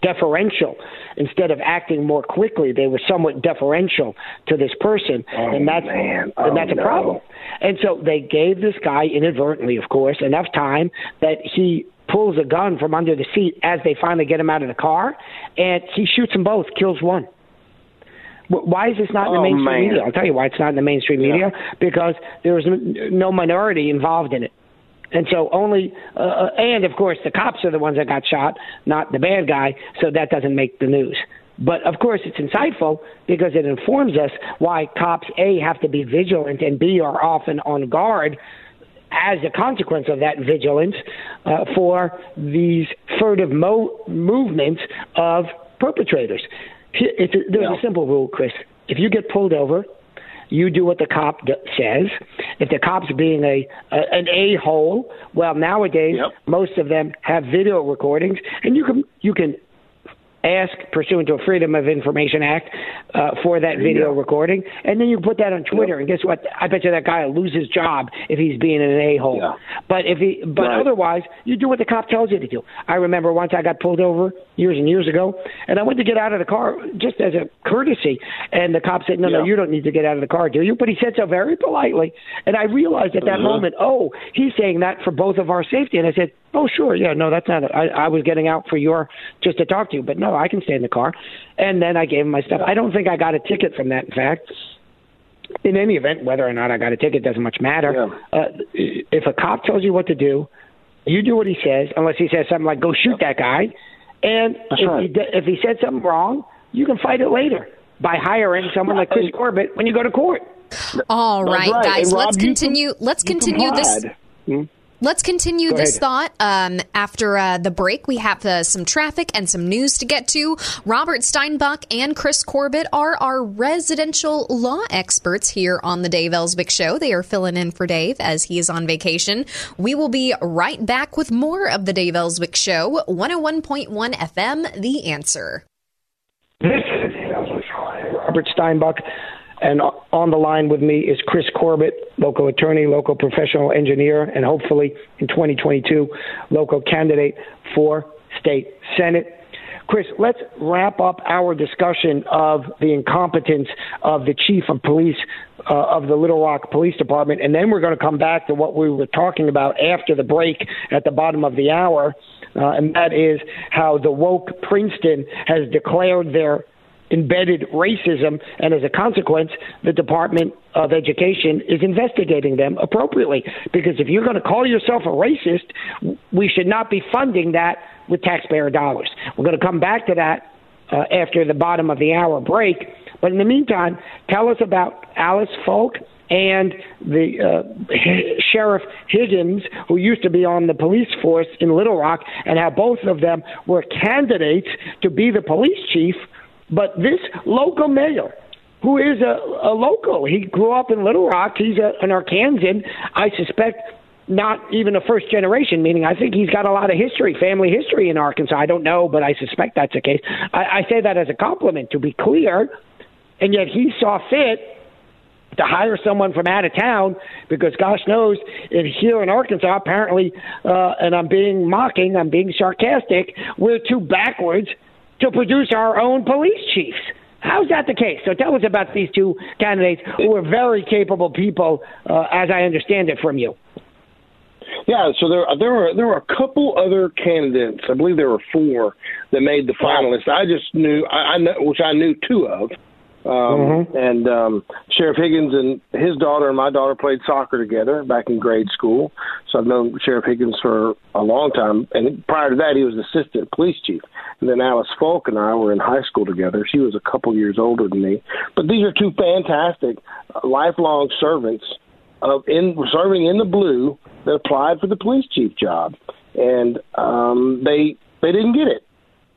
deferential instead of acting more quickly they were somewhat deferential to this person oh, and that's and that's oh, a problem and so they gave this guy inadvertently of course enough time that he pulls a gun from under the seat as they finally get him out of the car and he shoots them both kills one why is this not in the oh, mainstream man. media? I'll tell you why it's not in the mainstream yeah. media because there was no minority involved in it. And so only, uh, uh, and of course, the cops are the ones that got shot, not the bad guy, so that doesn't make the news. But of course, it's insightful because it informs us why cops, A, have to be vigilant, and B, are often on guard as a consequence of that vigilance uh, for these furtive mo- movements of perpetrators. It's a, there's yeah. a simple rule, Chris. If you get pulled over, you do what the cop d- says. If the cop's being a, a an a hole, well, nowadays yep. most of them have video recordings, and you can you can ask pursuant to a Freedom of Information Act uh, for that video recording, and then you put that on Twitter. Yep. And guess what? I bet you that guy will lose his job if he's being an a hole. Yeah. But if he, but right. otherwise, you do what the cop tells you to do. I remember once I got pulled over years and years ago, and I went to get out of the car just as a courtesy, and the cop said, "No, yeah. no, you don't need to get out of the car, do you?" But he said so very politely, and I realized at that uh-huh. moment, oh, he's saying that for both of our safety, and I said, "Oh, sure, yeah, no, that's not. it. I, I was getting out for your just to talk to you, but no, I can stay in the car." And then I gave him my stuff. I don't think I got a ticket from that. In fact, in any event, whether or not I got a ticket doesn't much matter. Yeah. Uh, if a cop tells you what to do, you do what he says, unless he says something like "Go shoot that guy." And That's if right. he if he said something wrong, you can fight it later by hiring someone like Chris Corbitt when you go to court. All right, right, right. guys, Rob, let's continue. can- let's continue this. hide. Hmm? Let's continue Go this ahead. thought. Um, after uh, the break, we have uh, some traffic and some news to get to. Robert Steinbuch and Chris Corbitt are our residential law experts here on the Dave Elswick Show. They are filling in for Dave as he is on vacation. We will be right back with more of the Dave Elswick Show, 101.1 FM, The Answer. This is Robert Steinbuch, and on the line with me is Chris Corbitt, local attorney, local professional engineer, and hopefully in 2022, local candidate for state senate. Chris, let's wrap up our discussion of the incompetence of the chief of police uh, of the Little Rock Police Department, and then we're going to come back to what we were talking about after the break at the bottom of the hour, uh, and that is how the woke Princeton has declared their embedded racism, and as a consequence, the Department of Education is investigating them appropriately. Because if you're going to call yourself a racist, we should not be funding that with taxpayer dollars. We're going to come back to that uh, after the bottom of the hour break. But in the meantime, tell us about Alice Fulk and the uh, Sheriff Higgins, who used to be on the police force in Little Rock, and how both of them were candidates to be the police chief. But this local mayor, who is a, a local, he grew up in Little Rock, he's a, an Arkansan. I suspect not even a first generation, meaning I think he's got a lot of history, family history in Arkansas. I don't know, but I suspect that's the case. I, I say that as a compliment, to be clear. And yet he saw fit to hire someone from out of town because gosh knows if here in Arkansas apparently uh, and I'm being mocking, I'm being sarcastic, we're too backwards to produce our own police chiefs. How's that the case? So tell us about these two candidates who are very capable people, uh, as I understand it from you. Yeah, so there there were there were a couple other candidates. I believe there were four that made the finalists. I just knew I, I know which I knew two of. Um, mm-hmm. And um, Sheriff Higgins and his daughter and my daughter played soccer together back in grade school. So I've known Sheriff Higgins for a long time. And prior to that, he was assistant police chief. And then Alice Fulk and I were in high school together. She was a couple years older than me. But these are two fantastic, uh, lifelong servants of in serving in the blue that applied for the police chief job, and um, they they didn't get it.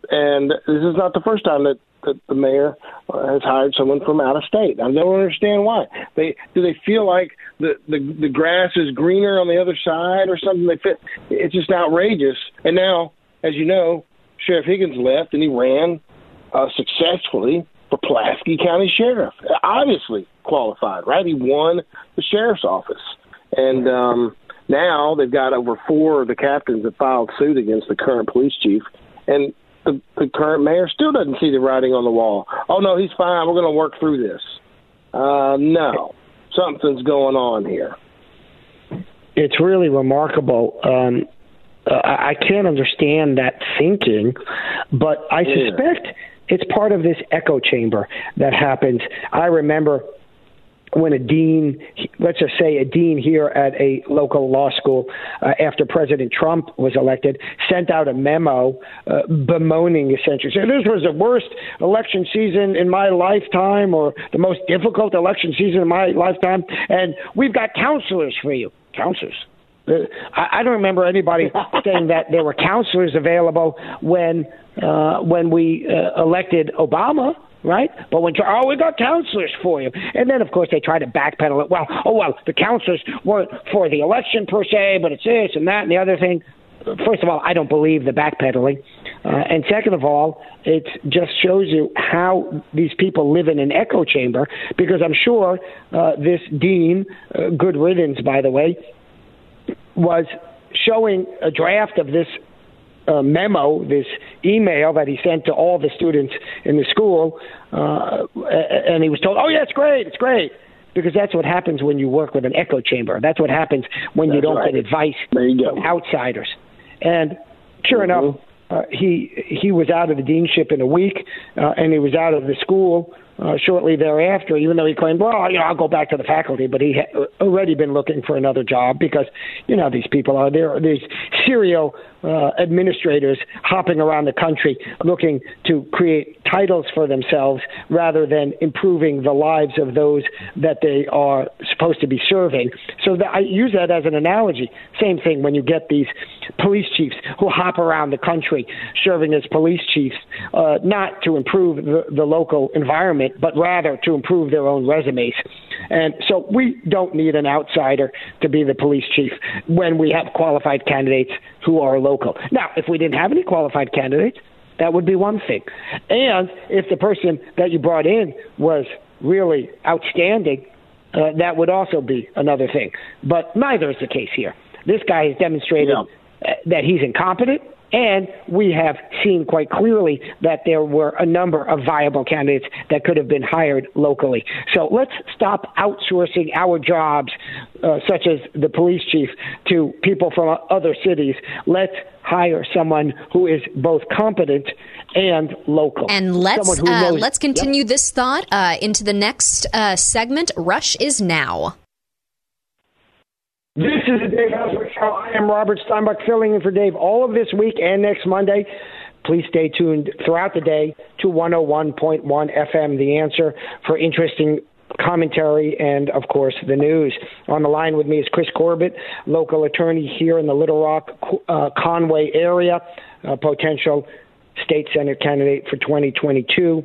And this is not the first time that, that the mayor has hired someone from out of state. I don't understand why. They do they feel like the the, the grass is greener on the other side or something. They fit. It's just outrageous. And now, as you know, Sheriff Higgins left and he ran uh, successfully for Pulaski County Sheriff. Obviously qualified, right? He won the sheriff's office, and um, now they've got over four of the captains that filed suit against the current police chief, and the, the current mayor still doesn't see the writing on the wall. Oh no, he's fine. We're going to work through this. Uh, no, something's going on here. It's really remarkable. Um, uh, I can't understand that thinking, but I yeah. suspect it's part of this echo chamber that happens. I remember when a dean, let's just say a dean here at a local law school, uh, after President Trump was elected, sent out a memo uh, bemoaning essentially, saying this was the worst election season in my lifetime or the most difficult election season in my lifetime, and we've got counselors for you. Counselors. Uh, I, I don't remember anybody saying that there were counselors available when uh, when we uh, elected Obama right? But when oh, we got counselors for you, and then of course they try to backpedal it. Well, oh well, the counselors weren't for the election per se, but it's this and that and the other thing. First of all, I don't believe the backpedaling, uh, and second of all, it just shows you how these people live in an echo chamber. Because I'm sure uh, this dean, uh, good riddance, by the way, was showing a draft of this uh, memo, this email that he sent to all the students in the school, uh, and he was told, "Oh yeah, it's great, it's great." Because that's what happens when you work with an echo chamber. That's what happens when that's you don't right. get advice from outsiders. And sure mm-hmm. enough, uh, he he was out of the deanship in a week, uh, and he was out of the school uh, shortly thereafter, even though he claimed, well, you know, I'll go back to the faculty, but he had already been looking for another job because, you know, these people are there, these serial uh, administrators hopping around the country looking to create titles for themselves rather than improving the lives of those that they are supposed to be serving. So that, I use that as an analogy. Same thing when you get these police chiefs who hop around the country serving as police chiefs, uh, not to improve the, the local environment, but rather to improve their own resumes. And so we don't need an outsider to be the police chief when we have qualified candidates who are local. Now, if we didn't have any qualified candidates, that would be one thing. And if the person that you brought in was really outstanding, uh, that would also be another thing. But neither is the case here. This guy has demonstrated yeah. that he's incompetent and we have seen quite clearly that there were a number of viable candidates that could have been hired locally. So let's stop outsourcing our jobs, uh, such as the police chief, to people from other cities. Let's hire someone who is both competent and local. And let's uh, let's continue yep. this thought uh, into the next uh, segment. Rush is now. This is the Dave Elswick Show. I am Robert Steinbuch filling in for Dave all of this week and next Monday. Please stay tuned throughout the day to 101.1 FM, The Answer, for interesting commentary, and of course the news. On the line with me is Chris Corbitt, local attorney here in the Little Rock, uh, Conway area, potential state senate candidate for 2022.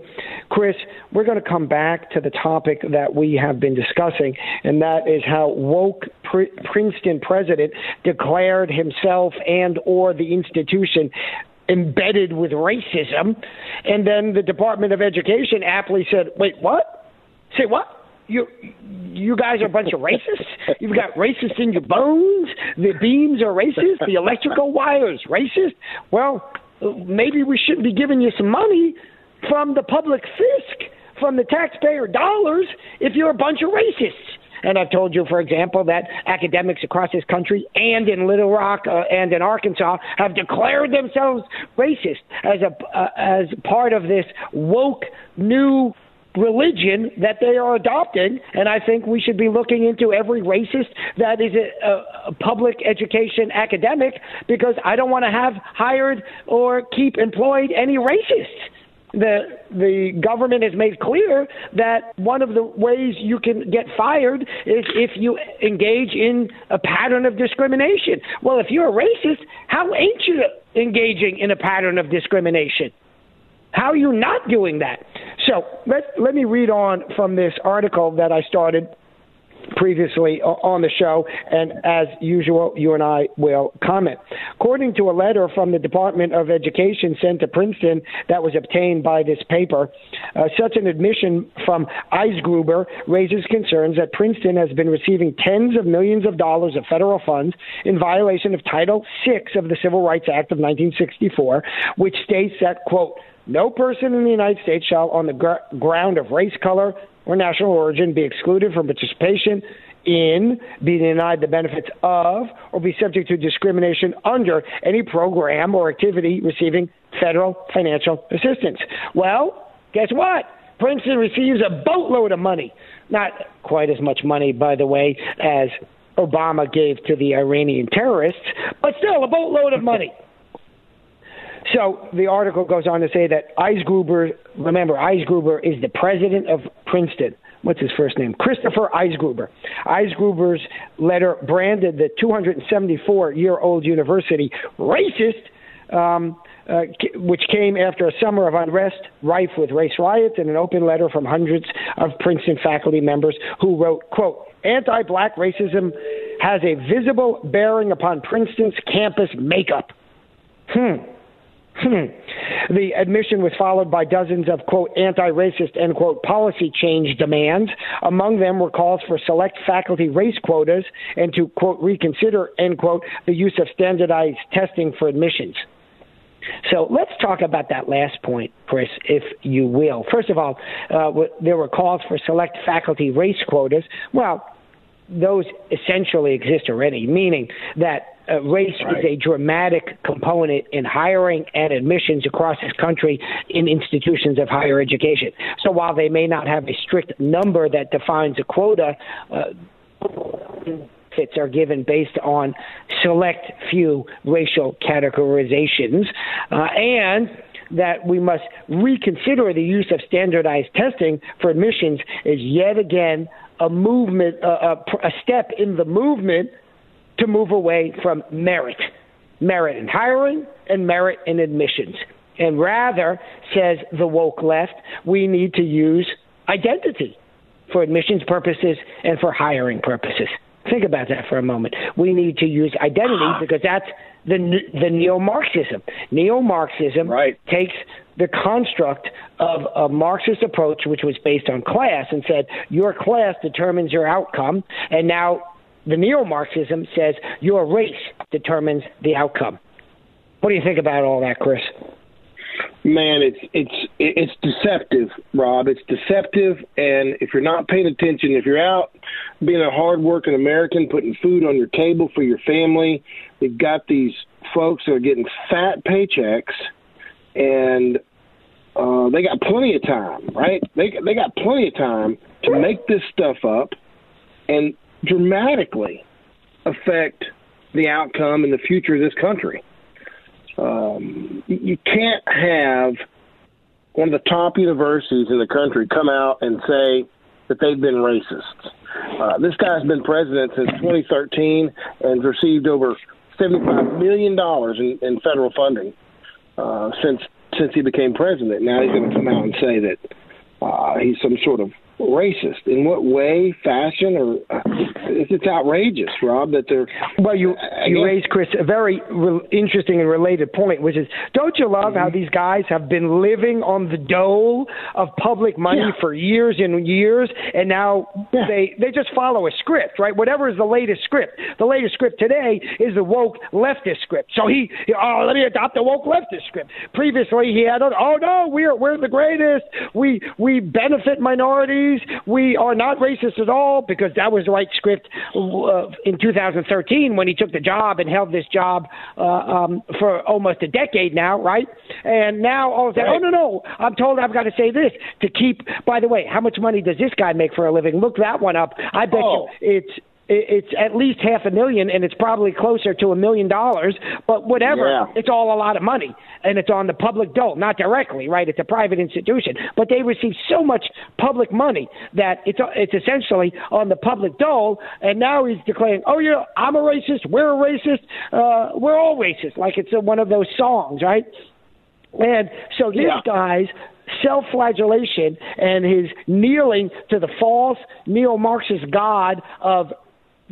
Chris, we're going to come back to the topic that we have been discussing, and that is how woke Princeton president declared himself and or the institution embedded with racism, and then the Department of Education aptly said, "Wait, what? Say what?" you you guys are a bunch of racists. You've got racists in your bones. The beams are racist. The electrical wires racist. Well, maybe we shouldn't be giving you some money from the public fisc, from the taxpayer dollars, if you're a bunch of racists. And I've told you, for example, that academics across this country and in Little Rock uh, and in Arkansas have declared themselves racist as a uh, as part of this woke new religion that they are adopting, and I think we should be looking into every racist that is a, a public education academic because I don't want to have hired or keep employed any racists the the government has made clear that one of the ways you can get fired is if you engage in a pattern of discrimination. Well, if you're a racist, how ain't you engaging in a pattern of discrimination? How are you not doing that? So let, let me read on from this article that I started previously on the show, and as usual, you and I will comment. According to a letter from the Department of Education sent to Princeton that was obtained by this paper, uh, such an admission from Eisgruber raises concerns that Princeton has been receiving tens of millions of dollars of federal funds in violation of Title VI of the Civil Rights Act of 1964, which states that, quote, no person in the United States shall, on the gr- ground of race, color, or national origin, be excluded from participation in, be denied the benefits of, or be subject to discrimination under any program or activity receiving federal financial assistance. Well, guess what? Princeton receives a boatload of money. Not quite as much money, by the way, as Obama gave to the Iranian terrorists, but still a boatload of money. So the article goes on to say that Eisgruber, remember, Eisgruber is the president of Princeton. What's his first name? Christopher Eisgruber. Eisgruber's letter branded the 274 year old university racist. Um, uh, which came after a summer of unrest rife with race riots and an open letter from hundreds of Princeton faculty members who wrote, quote, anti-black racism has a visible bearing upon Princeton's campus makeup. Hmm. Hmm. The admission was followed by dozens of, quote, anti racist, end quote, policy change demands. Among them were calls for select faculty race quotas and to, quote, reconsider, end quote, the use of standardized testing for admissions. So let's talk about that last point, Chris, if you will. First of all, uh, there were calls for select faculty race quotas. Well, those essentially exist already, meaning that uh, race right. is a dramatic component in hiring and admissions across this country in institutions of higher education. So while they may not have a strict number that defines a quota, uh, benefits are given based on select few racial categorizations, uh, and that we must reconsider the use of standardized testing for admissions is yet again a movement, uh, a, a step in the movement to move away from merit, merit in hiring and merit in admissions. And rather, says the woke left, we need to use identity for admissions purposes and for hiring purposes. Think about that for a moment. We need to use identity ah. because that's the the neo-Marxism. Neo-Marxism right. takes the construct of a Marxist approach, which was based on class, and said your class determines your outcome, and now the neo Marxism says your race determines the outcome. What do you think about all that, Chris? Man, it's it's it's deceptive, Rob. It's deceptive, and if you're not paying attention, if you're out being a hardworking American, putting food on your table for your family, you've got these folks that are getting fat paychecks, and uh, they got plenty of time, right? They they got plenty of time to make this stuff up, and dramatically affect the outcome and the future of this country. Um, you can't have one of the top universities in the country come out and say that they've been racist. Uh, this guy's been president since 2013 and received over 75 million dollars in, in federal funding uh, since since he became president. Now he's going to come out and say that uh, he's some sort of racist. In what way, fashion, or uh, it's outrageous, Rob, that they're. Well, you you raised Chris a very re- interesting and related point, which is, don't you love mm-hmm. how these guys have been living on the dole of public money yeah. for years and years, and now yeah. they they just follow a script, right? Whatever is the latest script. The latest script today is the woke leftist script. So he, oh, let me adopt the woke leftist script. Previously, he had, oh no, we're we're the greatest. We we benefit minorities we are not racist at all because that was the right script uh, in 2013 when he took the job and held this job uh, um, for almost a decade now, right? And now all of a sudden, right. oh, no, no, I'm told I've got to say this to keep. By the way, how much money does this guy make for a living? Look that one up. I bet oh. you it's it's at least half a million and it's probably closer to a million dollars but whatever yeah. it's all a lot of money and it's on the public dole not directly right it's a private institution but they receive so much public money that it's it's essentially on the public dole and now he's declaring oh yeah i'm a racist we're a racist uh we're all racist like it's a, one of those songs right and so this yeah. guy's self flagellation and his kneeling to the false neo Marxist God of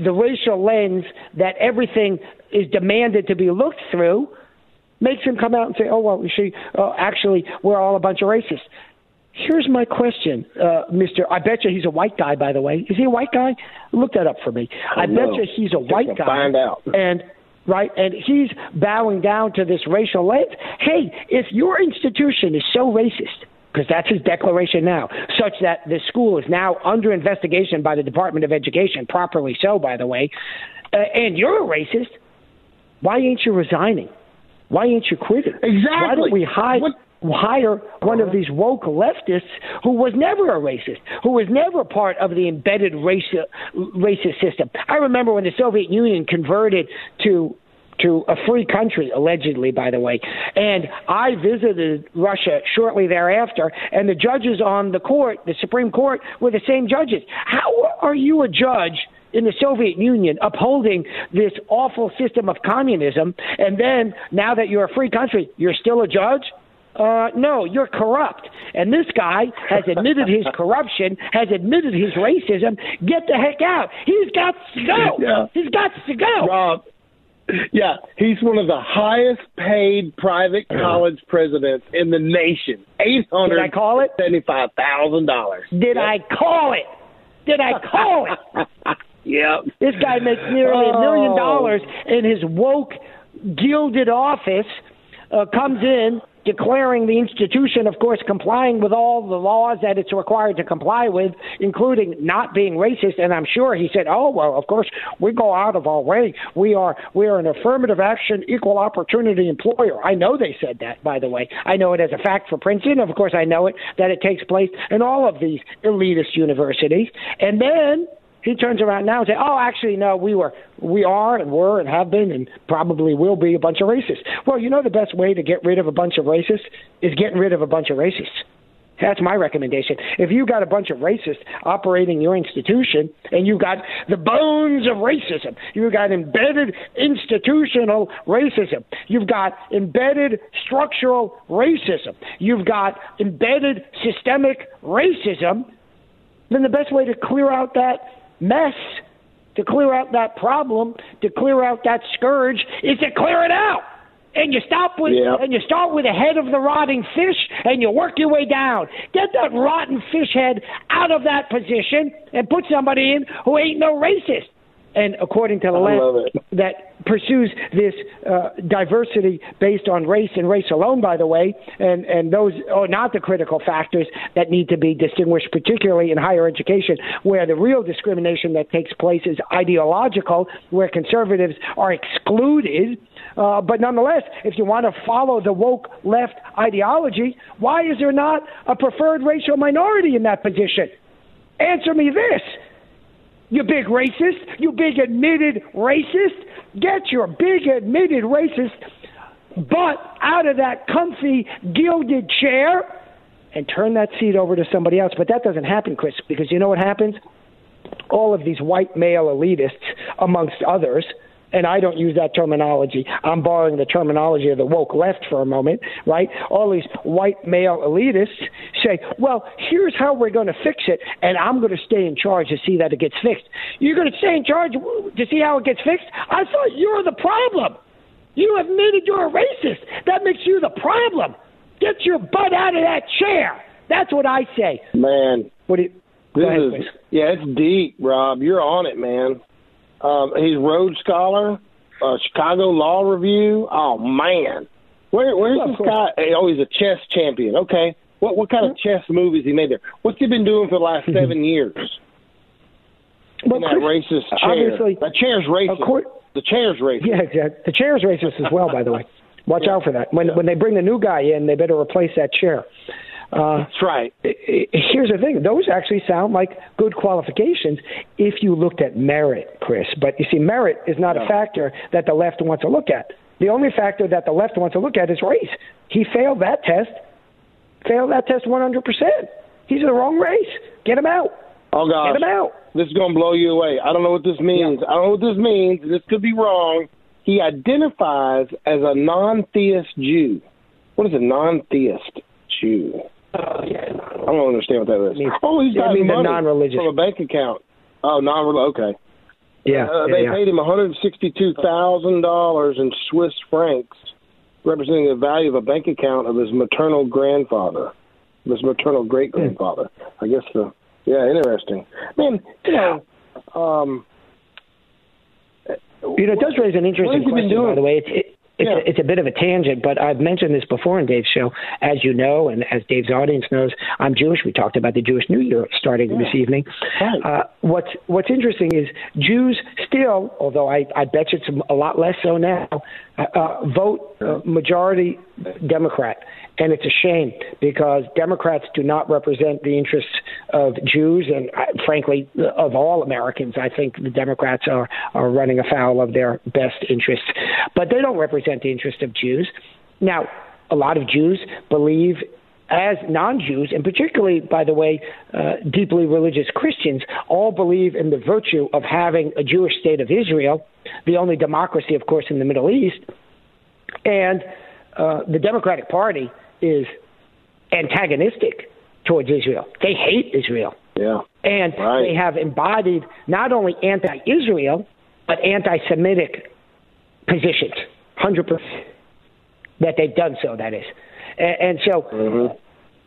the racial lens that everything is demanded to be looked through makes him come out and say, "Oh well, we see, uh, actually, we're all a bunch of racists." Here's my question, uh, Mister. I bet you he's a white guy. By the way, is he a white guy? Look that up for me. I, I bet you he's a white guy. Find out. And right, and he's bowing down to this racial lens. Hey, if your institution is so racist because that's his declaration now, such that the school is now under investigation by the Department of Education, properly so, by the way, uh, and you're a racist, why ain't you resigning? Why ain't you quitting? Exactly. Why don't we hide? What? hire one of these woke leftists who was never a racist, who was never part of the embedded raci- racist system. I remember when the Soviet Union converted to to a free country, allegedly, by the way. And I visited Russia shortly thereafter, and the judges on the court, the Supreme Court, were the same judges. How are you a judge? in the Soviet Union upholding this awful system of communism, and then now that you're a free country, you're still a judge? Uh, no, you're corrupt. And this guy has admitted his corruption, has admitted his racism. Get the heck out. He's got to go. Yeah. He's got to go. Rob, yeah, he's one of the highest paid private college presidents in the nation. Eight hundred. I call it? Seventy-five thousand dollars. Did yep. I call it? Did I call it? yep. This guy makes nearly a million dollars in his woke, gilded office. Uh, comes in declaring the institution, of course, complying with all the laws that it's required to comply with, including not being racist. And I'm sure he said, "Oh well, of course we go out of our way. We are we are an affirmative action, equal opportunity employer." I know they said that, by the way. I know it as a fact for Princeton. Of course, I know it that it takes place in all of these elitist universities. And then he turns around now and says, "Oh, actually, no, we were, we are, and were, and have been, and probably will be a bunch of racists." Well, you know, the best way to get rid of a bunch of racists is getting rid of a bunch of racists. That's my recommendation. If you got a bunch of racists operating your institution and you've got the bones of racism, you've got embedded institutional racism, you've got embedded structural racism, you've got embedded systemic racism, then the best way to clear out that mess to clear out that problem, to clear out that scourge, is to clear it out. And you stop with yeah. and you start with the head of the rotting fish and you work your way down. Get that rotten fish head out of that position and put somebody in who ain't no racist and according to the left, that pursues this uh, diversity based on race and race alone, by the way, and, and those are not the critical factors that need to be distinguished, particularly in higher education, where the real discrimination that takes place is ideological, where conservatives are excluded. Uh, but nonetheless, if you want to follow the woke left ideology, why is there not a preferred racial minority in that position? Answer me this you big racist, you big admitted racist. Get your big admitted racist butt out of that comfy gilded chair and turn that seat over to somebody else. But that doesn't happen, Chris, because you know what happens? All of these white male elitists, amongst others, and I don't use that terminology. I'm borrowing the terminology of the woke left for a moment, right? All these white male elitists say, well, here's how we're going to fix it, and I'm going to stay in charge to see that it gets fixed. You're going to stay in charge to see how it gets fixed? I thought you're the problem. You admitted you're a racist. That makes you the problem. Get your butt out of that chair. That's what I say. Man. What do you, this ahead, is, yeah, it's deep, Rob. You're on it, man. Um, he's Rhodes Scholar, uh, Chicago Law Review. Oh man, where where's this guy? Oh, he's a chess champion. Okay, what what kind of chess movies he made there? What's he been doing for the last Mm-hmm. seven years? Well, that Chris, racist chair. obviously- that chair's racist. Of course- the chair's racist. Yeah, exactly. The chair's racist as well, by the way. Watch out for that. When when they bring the new guy in, they better replace that chair. Uh, That's right. here's the thing: those actually sound like good qualifications if you looked at merit, Chris. But you see, merit is not a factor that the left wants to look at. The only factor that the left wants to look at is race. He failed that test. Failed that test 100%. He's in the wrong race. Get him out. Oh gosh, Get him out. this is gonna blow you away. I don't know what this means. I don't know what this means. This could be wrong. He identifies as a non-theist Jew. What is a non-theist Jew? Uh, yeah, I don't understand what that is. means- oh, he's got means a money non-religious. from a bank account. Oh, non okay. yeah, Uh, yeah, they yeah. paid him one hundred sixty-two thousand dollars in Swiss francs, representing the value of a bank account of his maternal grandfather, his maternal great grandfather. I guess the yeah, interesting. Man, you know, um, You know, it does raise an interesting question, by the way. It's, it, it's, Yeah. a, it's a bit of a tangent, but I've mentioned this before in Dave's show. As you know, and as Dave's audience knows, I'm Jewish. We talked about the Jewish New Year starting this evening. Right. Uh, what's What's interesting is Jews still, although I, I bet you it's a lot less so now, uh, uh, vote uh, majority Democrat. And it's a shame because Democrats do not represent the interests of Jews and, uh, frankly, of all Americans. I think the Democrats are, are running afoul of their best interests. But they don't represent the interest of Jews. Now, a lot of Jews believe as non Jews, and particularly, by the way, uh, deeply religious Christians, all believe in the virtue of having a Jewish state of Israel, the only democracy, of course, in the Middle East. And uh, the Democratic Party is antagonistic towards Israel. They hate Israel. yeah, And Right. they have embodied not only anti Israel, but anti Semitic positions, 100%. That they've done so, that is. And, and so Mm-hmm.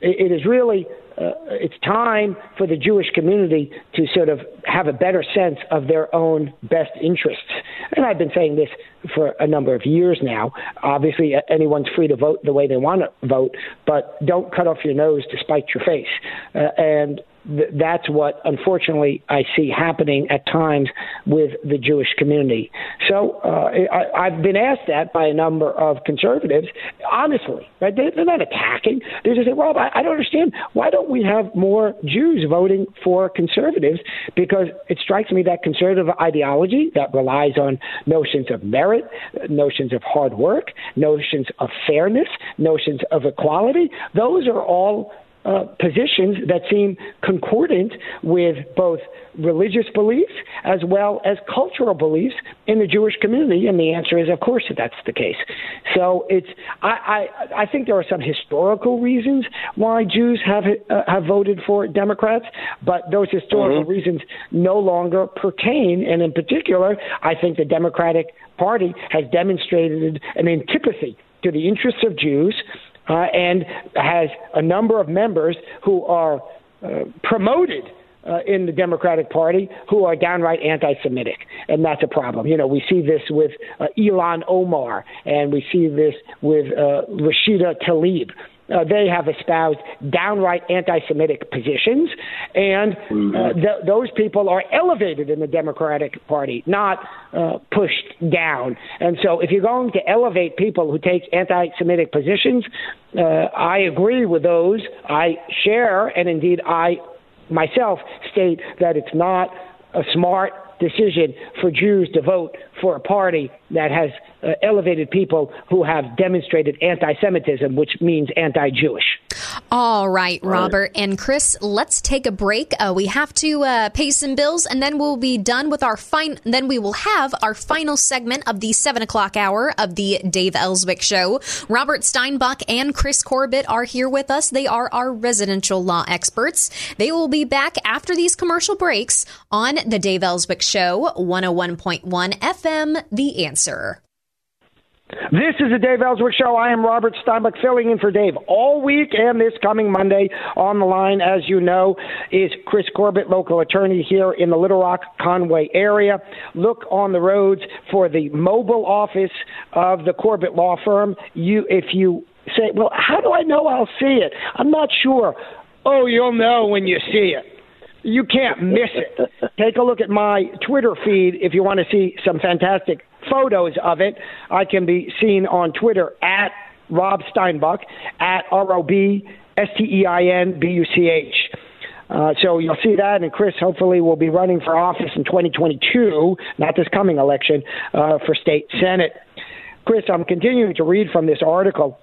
It, is really, uh, it's time for the Jewish community to sort of have a better sense of their own best interests. And I've been saying this for a number of years now. Obviously, anyone's free to vote the way they want to vote, but don't cut off your nose to spite your face. Uh, and th- that's what, unfortunately, I see happening at times with the Jewish community. So uh, I, I've been asked that by a number of conservatives, honestly. Right? They, they're not attacking. They're just saying, Rob, I, I don't understand. Why don't we have more Jews voting for conservatives? Because it strikes me that conservative ideology that relies on notions of merit, notions of hard work, notions of fairness, notions of equality, those are all uh, positions that seem concordant with both religious beliefs as well as cultural beliefs in the Jewish community? And the answer is, of course, that's the case. So it's I I, I think there are some historical reasons why Jews have uh, have voted for Democrats, but those historical reasons no longer pertain. And in particular, I think the Democratic Party has demonstrated an antipathy to the interests of Jews uh, and has a number of members who are uh, promoted uh, in the Democratic Party who are downright anti-Semitic, and that's a problem. You know, we see this with uh, Ilhan Omar, and we see this with uh, Rashida Tlaib. Uh, they have espoused downright anti-Semitic positions, and uh, th- those people are elevated in the Democratic Party, not uh, pushed down. And so, if you're going to elevate people who take anti-Semitic positions, uh, I agree with those. I share, and indeed, I myself state that it's not a smart decision for Jews to vote for a party that has uh, elevated people who have demonstrated anti Semitism, which means anti Jewish. All right, Robert and Chris, let's take a break. Uh, we have to uh, pay some bills, and then we'll be done with our fine. Then we will have our final segment of the seven o'clock hour of the Dave Elswick Show. Robert Steinbuch and Chris Corbitt are here with us. They are our residential law experts. They will be back after these commercial breaks on the Dave Elswick Show, 101.1 FM, The Answer. This is the Dave Elswick Show. I am Robert Steinbuch filling in for Dave all week and this coming Monday. On the line, as you know, is Chris Corbitt, local attorney here in the Little Rock, Conway area. Look on the roads for the mobile office of the Corbitt Law Firm. You, if you say, well, how do I know I'll see it? I'm not sure. Oh, you'll know when you see it. You can't miss it. Take a look at my Twitter feed if you want to see some fantastic photos of it. I can be seen on Twitter at Rob Steinbuch, at R O B S T E I N B U C H. Uh, so you'll see that, and Chris hopefully will be running for office in 2022, not this coming election, uh, for state senate. Chris, I'm continuing to read from this article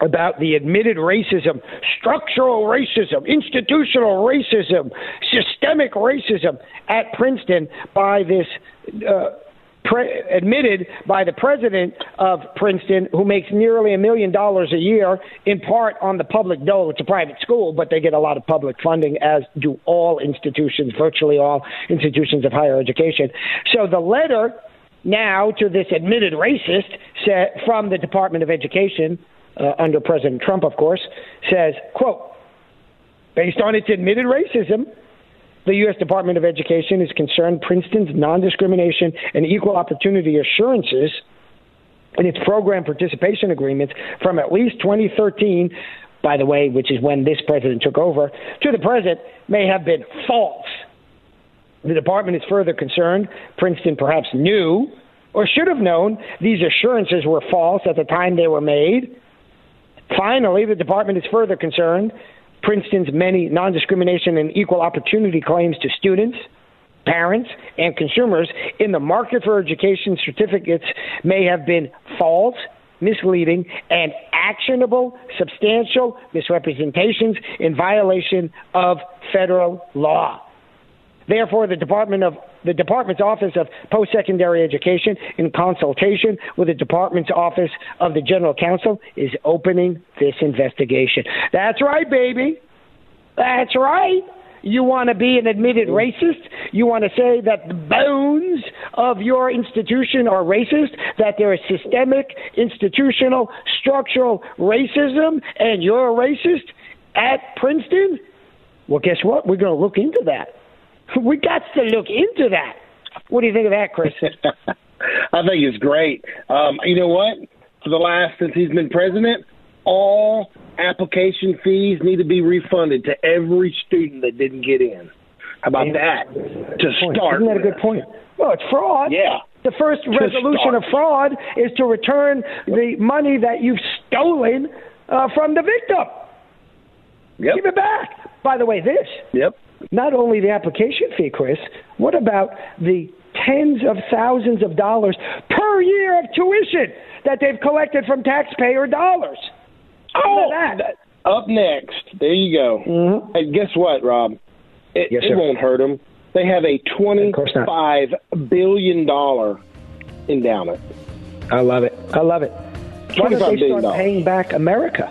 about the admitted racism, structural racism, institutional racism, systemic racism at Princeton by this uh, pre- admitted by the president of Princeton, who makes nearly a million dollars a year, in part on the public dole. It's a private school, but they get a lot of public funding, as do all institutions, virtually all institutions of higher education. So the letter now to this admitted racist from the Department of Education, uh, under President Trump, of course, says, quote, based on its admitted racism, the U.S. Department of Education is concerned Princeton's non discrimination and equal opportunity assurances in its program participation agreements from at least 2013, by the way, which is when this president took over, to the present may have been false. The department is further concerned Princeton perhaps knew or should have known these assurances were false at the time they were made. Finally, the department is further concerned Princeton's many non discrimination and equal opportunity claims to students, parents, and consumers in the market for education certificates may have been false, misleading, and actionable substantial misrepresentations in violation of federal law. Therefore, the Department of the Department's Office of Post-Secondary Education, in consultation with the Department's Office of the General Counsel, is opening this investigation. That's right, baby. That's right. You want to be an admitted mm. racist? You want to say that the bones of your institution are racist, that there is systemic, institutional, structural racism, and you're a racist at Princeton? Well, guess what? We're going to look into that. We got to look into that. What do you think of that, Chris? I think it's great. Um, you know what? For the last since he's been president, all application fees need to be refunded to every student that didn't get in. How about that? To start, isn't that a good point? Well, it's fraud. Yeah. The first resolution start. of fraud is to return the money that you've stolen uh, from the victim. Yep. Give it back. By the way, this. Yep not only the application fee, Chris, what about the tens of thousands of dollars per year of tuition that they've collected from taxpayer dollars? Oh, that. Up next, there you go. Mm-hmm. And guess what, Rob? It, yes, it won't hurt them. They have a twenty-five billion dollar endowment. I love it. I love it. Why don't they start paying back America?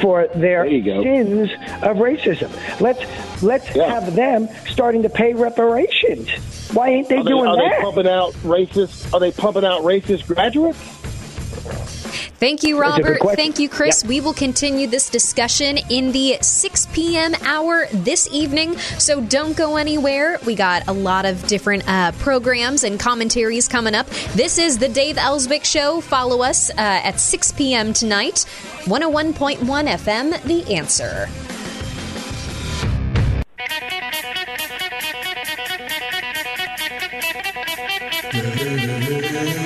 For their sins of racism. Let's let's yeah. have them starting to pay reparations. Why ain't they, are doing they, are that? Are they pumping out racist? Are they pumping out racist graduates? Thank you, Robert. Thank you, Chris. Yep. We will continue this discussion in the 6 p.m. hour this evening, so don't go anywhere. We got a lot of different uh, programs and commentaries coming up. This is the Dave Elswick Show. Follow us uh, at 6 p.m. tonight, 101.1 FM, The Answer.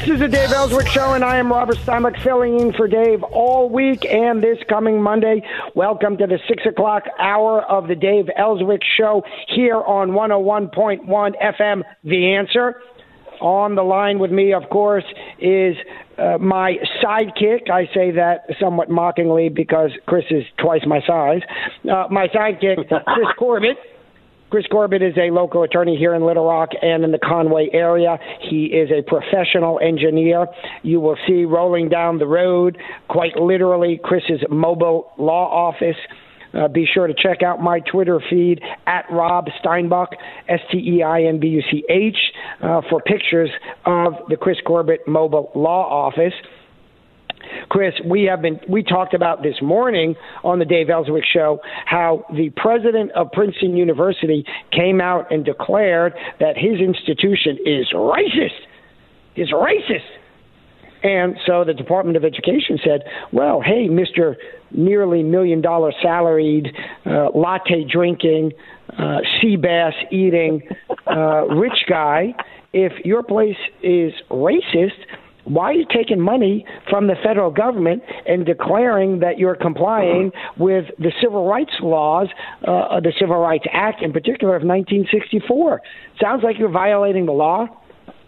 This is the Dave Elswick Show, and I am Robert Steinbuch filling in for Dave all week and this coming Monday. Welcome to the 6 o'clock hour of the Dave Elswick Show here on 101.1 FM, The Answer. On the line with me, of course, is uh, my sidekick. I say that somewhat mockingly because Chris is twice my size. Uh, my sidekick, Chris Corbitt. Chris Corbitt is a local attorney here in Little Rock and in the Conway area. He is a professional engineer. You will see rolling down the road, quite literally, Chris's mobile law office. Uh, be sure to check out my Twitter feed at Rob Steinbuch, S T E I N B U C H, uh, for pictures of the Chris Corbitt mobile law office. Chris, we have been we talked about this morning on the Dave Elswick show how the president of Princeton University came out and declared that his institution is racist. Is racist. And so the Department of Education said, well, hey, Mr. nearly million dollar salaried, uh, latte drinking, uh, sea bass eating uh, rich guy, if your place is racist, why are you taking money from the federal government and declaring that you're complying with the civil rights laws, uh, the Civil Rights Act in particular of 1964? Sounds like you're violating the law,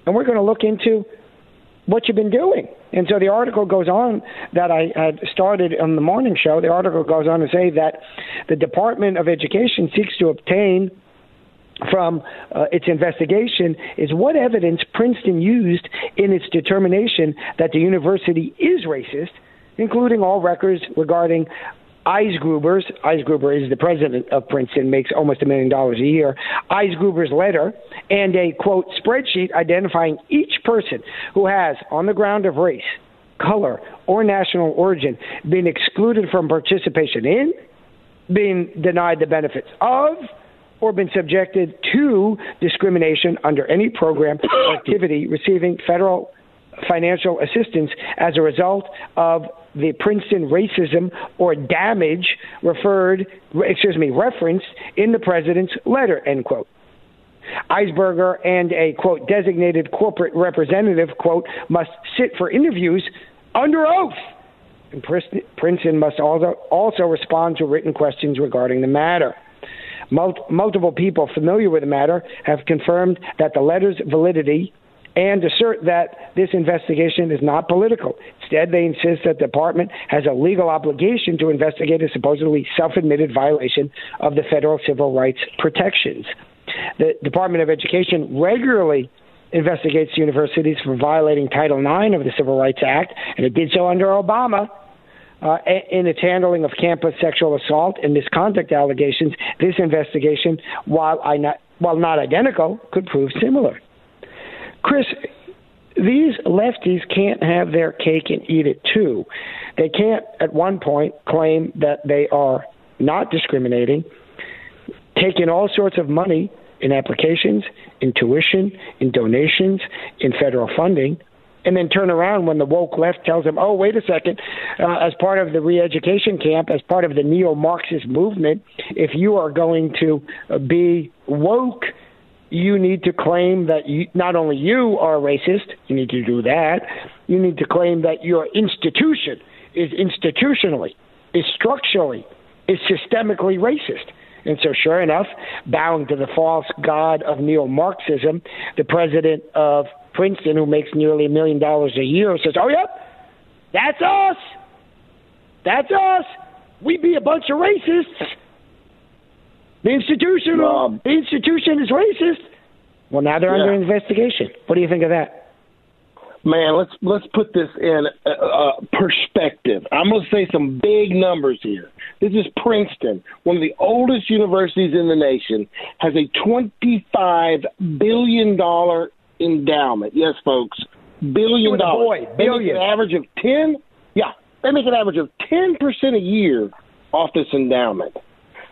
and we're going to look into what you've been doing. And so the article goes on that I had started on the morning show. The article goes on to say that the Department of Education seeks to obtain from uh, its investigation is what evidence Princeton used in its determination that the university is racist, including all records regarding Eisgruber's, Eisgruber is the president of Princeton, makes almost a million dollars a year, Eisgruber's letter, and a, quote, spreadsheet identifying each person who has, on the ground of race, color, or national origin, been excluded from participation in, been denied the benefits of, or been subjected to discrimination under any program or activity receiving federal financial assistance as a result of the Princeton racism or damage referred, excuse me, referenced in the president's letter, end quote. Eisgruber and a quote designated corporate representative quote must sit for interviews under oath. And Princeton must also also respond to written questions regarding the matter. Mul- multiple people familiar with the matter have confirmed that the letter's validity and assert that this investigation is not political. Instead, they insist that the department has a legal obligation to investigate a supposedly self admitted violation of the federal civil rights protections. The Department of Education regularly investigates universities for violating Title IX of the Civil Rights Act, and it did so under Obama. Uh, in its handling of campus sexual assault and misconduct allegations, this investigation, while, I not, while not identical, could prove similar. Chris, these lefties can't have their cake and eat it too. They can't, at one point, claim that they are not discriminating, taking all sorts of money in applications, in tuition, in donations, in federal funding, and then turn around when the woke left tells them, oh, wait a second, uh, as part of the re education camp, as part of the neo Marxist movement, if you are going to uh, be woke, you need to claim that you, not only you are racist, you need to do that, you need to claim that your institution is institutionally, is structurally, is systemically racist. And so, sure enough, bowing to the false god of neo Marxism, the president of Princeton, who makes nearly a million dollars a year, says, "Oh, yep, that's us. That's us. We be a bunch of racists. The institution, Rob. the institution is racist. Well, now they're Yeah. under investigation. What do you think of that? Man, let's let's put this in uh, perspective. I'm going to say some big numbers here. This is Princeton, one of the oldest universities in the nation, has a 25 billion dollar endowment. Yes, folks, billion dollars. boy, They make billion. an average of ten. Yeah, they make an average of ten percent a year off this endowment.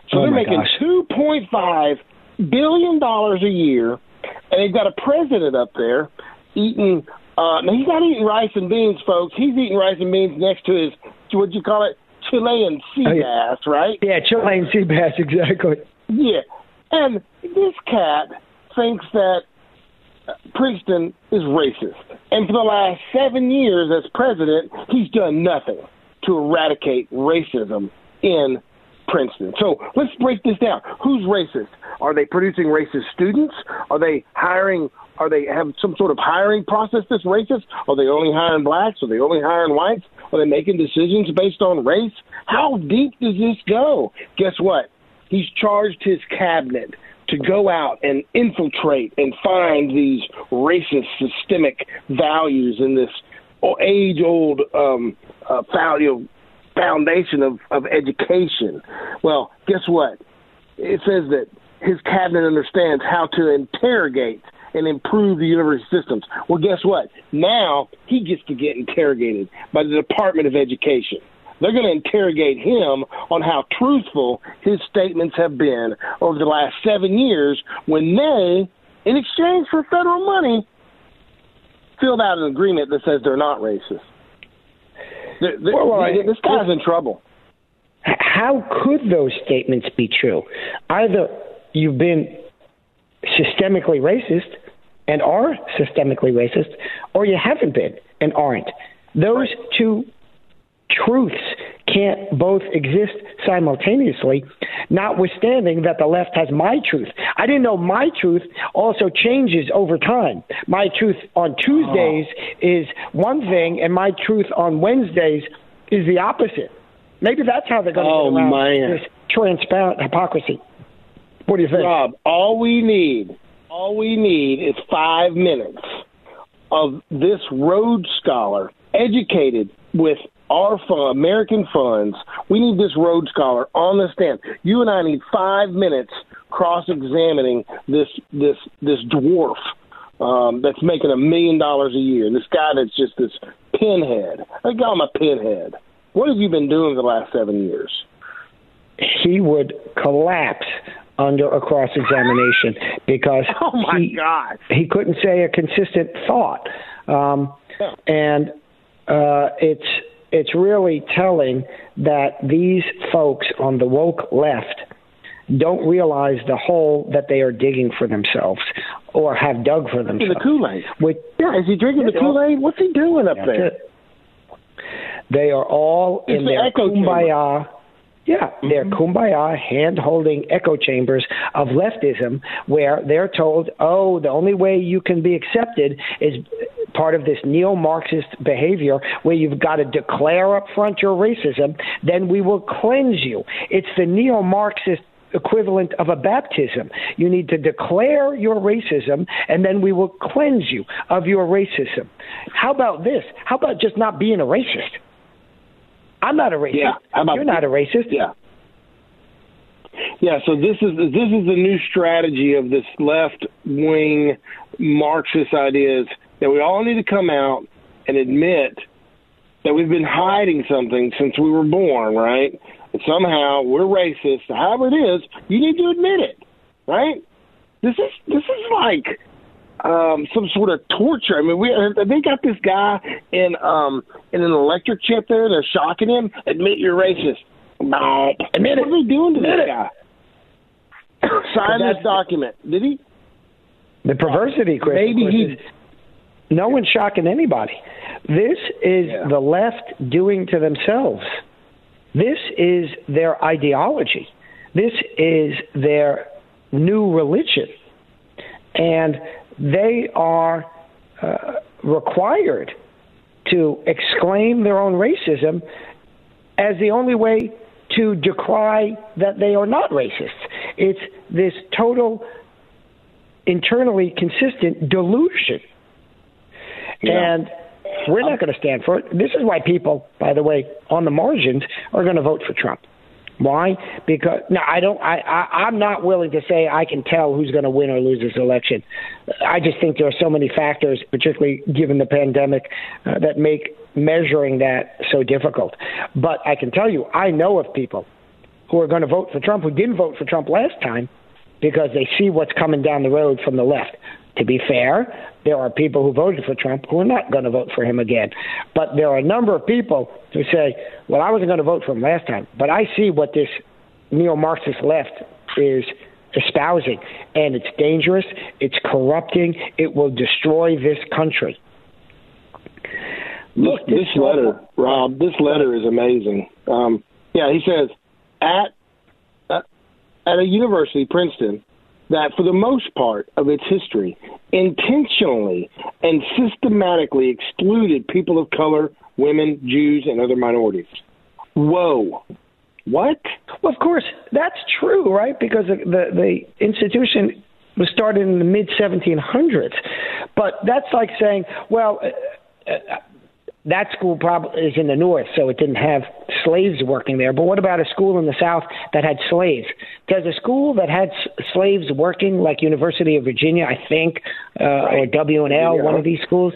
So Oh, they're making two point five billion dollars a year, and they've got a president up there eating. Uh, now he's not eating rice and beans, folks. He's eating rice and beans next to his what'd you call it, Chilean sea Oh, yeah. bass, right? Yeah, Chilean sea bass, exactly. Yeah, and this cat thinks that Princeton is racist. And for the last seven years as president, he's done nothing to eradicate racism in Princeton. So let's break this down. Who's racist? Are they producing racist students? Are they hiring? Are they have some sort of hiring process that's racist? Are they only hiring blacks? Are they only hiring whites? Are they making decisions based on race? How deep does this go? Guess what? He's charged his cabinet to go out and infiltrate and find these racist systemic values in this age old um, uh, foundation of, of education. Well, guess what? It says that his cabinet understands how to interrogate and improve the university systems. Well, guess what? Now he gets to get interrogated by the Department of Education. They're going to interrogate him on how truthful his statements have been over the last seven years when they, in exchange for federal money, filled out an agreement that says they're not racist. The, the, well, the, this guy's in trouble. How could those statements be true? Either you've been systemically racist and are systemically racist, or you haven't been and aren't. Those right. two truths can't both exist simultaneously, notwithstanding that the left has my truth. I didn't know my truth also changes over time. My truth on Tuesdays oh. is one thing, and my truth on Wednesdays is the opposite. Maybe that's how they're going to oh, get around man. this transparent hypocrisy. What do you think? Rob, all we need, all we need is five minutes of this Rhodes Scholar educated with our fund, American funds. We need this Rhodes Scholar on the stand. You and I need five minutes cross-examining this this this dwarf um, that's making a million dollars a year. This guy that's just this pinhead. I call him a pinhead. What have you been doing the last seven years? He would collapse under a cross examination because oh my he, God. he couldn't say a consistent thought. Um, yeah. And uh, it's it's really telling that these folks on the woke left don't realize the hole that they are digging for themselves or have dug for themselves. The Kool Aid. Yeah, is he drinking the Kool Aid? What's he doing up there? It. They are all it's in the their kumbaya. Chamber. Yeah, they're mm-hmm. kumbaya, hand holding echo chambers of leftism where they're told, oh, the only way you can be accepted is part of this neo Marxist behavior where you've got to declare up front your racism, then we will cleanse you. It's the neo Marxist equivalent of a baptism. You need to declare your racism, and then we will cleanse you of your racism. How about this? How about just not being a racist? I'm not a racist. Yeah, about, You're not a racist. Yeah. Yeah, so this is this is the new strategy of this left wing Marxist ideas that we all need to come out and admit that we've been hiding something since we were born, right? And somehow we're racist. However it is, you need to admit it, right? This is this is like um, some sort of torture. I mean, we they got this guy in um, in an electric chair there. They're shocking him. Admit you're racist. No, admit what it. are they doing to admit this it. guy? Sign this document. Did he? The perversity, Chris. Maybe he. No one's shocking anybody. This is yeah. the left doing to themselves. This is their ideology. This is their new religion. And they are uh, required to exclaim their own racism as the only way to decry that they are not racist. It's this total internally consistent delusion. Yeah. And we're not going to stand for it. This is why people, by the way, on the margins are going to vote for Trump. Why? Because no, I don't. I, I I'm not willing to say I can tell who's going to win or lose this election. I just think there are so many factors, particularly given the pandemic, uh, that make measuring that so difficult. But I can tell you, I know of people who are going to vote for Trump who didn't vote for Trump last time because they see what's coming down the road from the left. To be fair, there are people who voted for Trump who are not going to vote for him again. But there are a number of people who say, well, I wasn't going to vote for him last time, but I see what this neo Marxist left is espousing. And it's dangerous, it's corrupting, it will destroy this country. Look, this, this letter, Rob, this letter is amazing. Um, yeah, he says, at, at, at a university, Princeton, that for the most part of its history, intentionally and systematically excluded people of color, women, Jews, and other minorities. Whoa. What? Well, of course, that's true, right? Because the, the, the institution was started in the mid 1700s. But that's like saying, well, uh, uh, that school probably is in the north, so it didn't have slaves working there. But what about a school in the south that had slaves? Does a school that had s- slaves working, like University of Virginia, I think, uh, right. or W and L, one of these schools,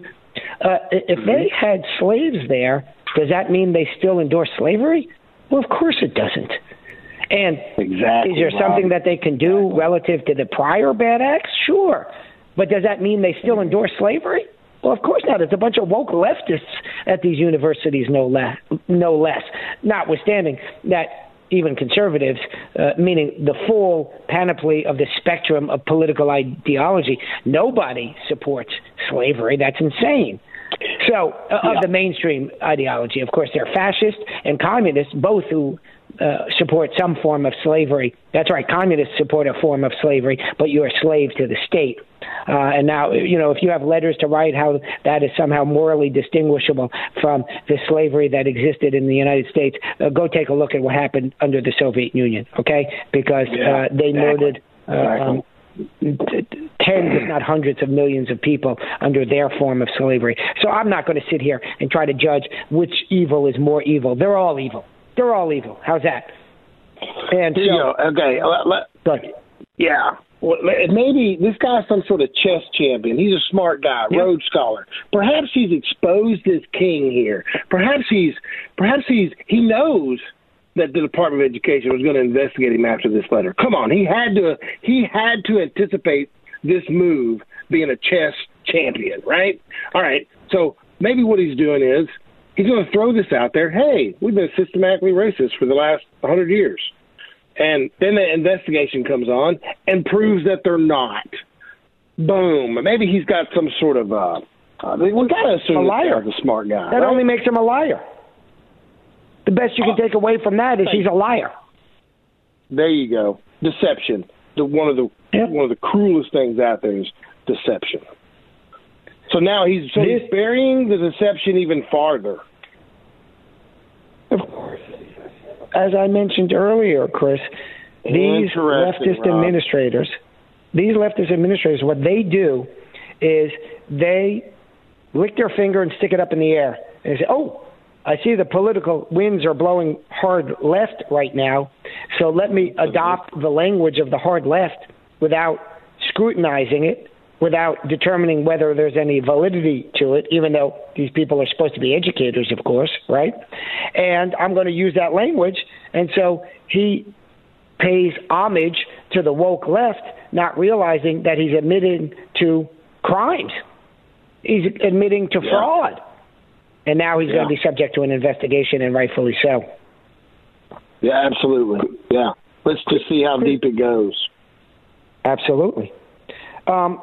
uh, if mm-hmm. they had slaves there, does that mean they still endorse slavery? Well, of course it doesn't. And exactly, is there Rob. something that they can do exactly. relative to the prior bad acts? Sure. But does that mean they still endorse slavery? Well, of course not. It's a bunch of woke leftists at these universities, no less. No less. Notwithstanding that even conservatives, uh, meaning the full panoply of the spectrum of political ideology, nobody supports slavery. That's insane. So, uh, yeah. of the mainstream ideology, of course, they're fascist and communists, both who uh, support some form of slavery. That's right, communists support a form of slavery, but you're a slave to the state. Uh, and now, you know, if you have letters to write how that is somehow morally distinguishable from the slavery that existed in the United States, uh, go take a look at what happened under the Soviet Union, okay? Because yeah, uh, they exactly. murdered. Uh, exactly. Um, tens, if not hundreds, of millions of people under their form of slavery. So I'm not going to sit here and try to judge which evil is more evil. They're all evil. They're all evil. How's that? And so, okay, let, let, yeah. Well, maybe this guy's some sort of chess champion. He's a smart guy, yeah. Rhodes Scholar. Perhaps he's exposed as king here. Perhaps he's, perhaps he's, he knows that the Department of Education was going to investigate him after this letter. Come on, he had to, he had to anticipate this move being a chess champion, right? All right. So maybe what he's doing is he's going to throw this out there. Hey, we've been systematically racist for the last 100 years. And then the investigation comes on and proves that they're not. Boom. Maybe he's got some sort of uh, uh we got to assume a liar, a smart guy. That right? only makes him a liar. The best you can take away from that is he's a liar. There you go. Deception. The one of the yep. one of the cruelest things out there is deception. So now he's so he's burying the deception even farther. Of course. As I mentioned earlier, Chris, these leftist Rob. administrators, these leftist administrators, what they do is they lick their finger and stick it up in the air and say, "Oh, I see the political winds are blowing hard left right now, so let me adopt the language of the hard left without scrutinizing it without determining whether there's any validity to it, even though these people are supposed to be educators, of course, right? And I'm going to use that language. And so he pays homage to the woke left, not realizing that he's admitting to crimes. He's admitting to yeah. fraud. And now he's yeah. going to be subject to an investigation, and rightfully so. Yeah, absolutely. Yeah. Let's just see how deep it goes. Absolutely. Um,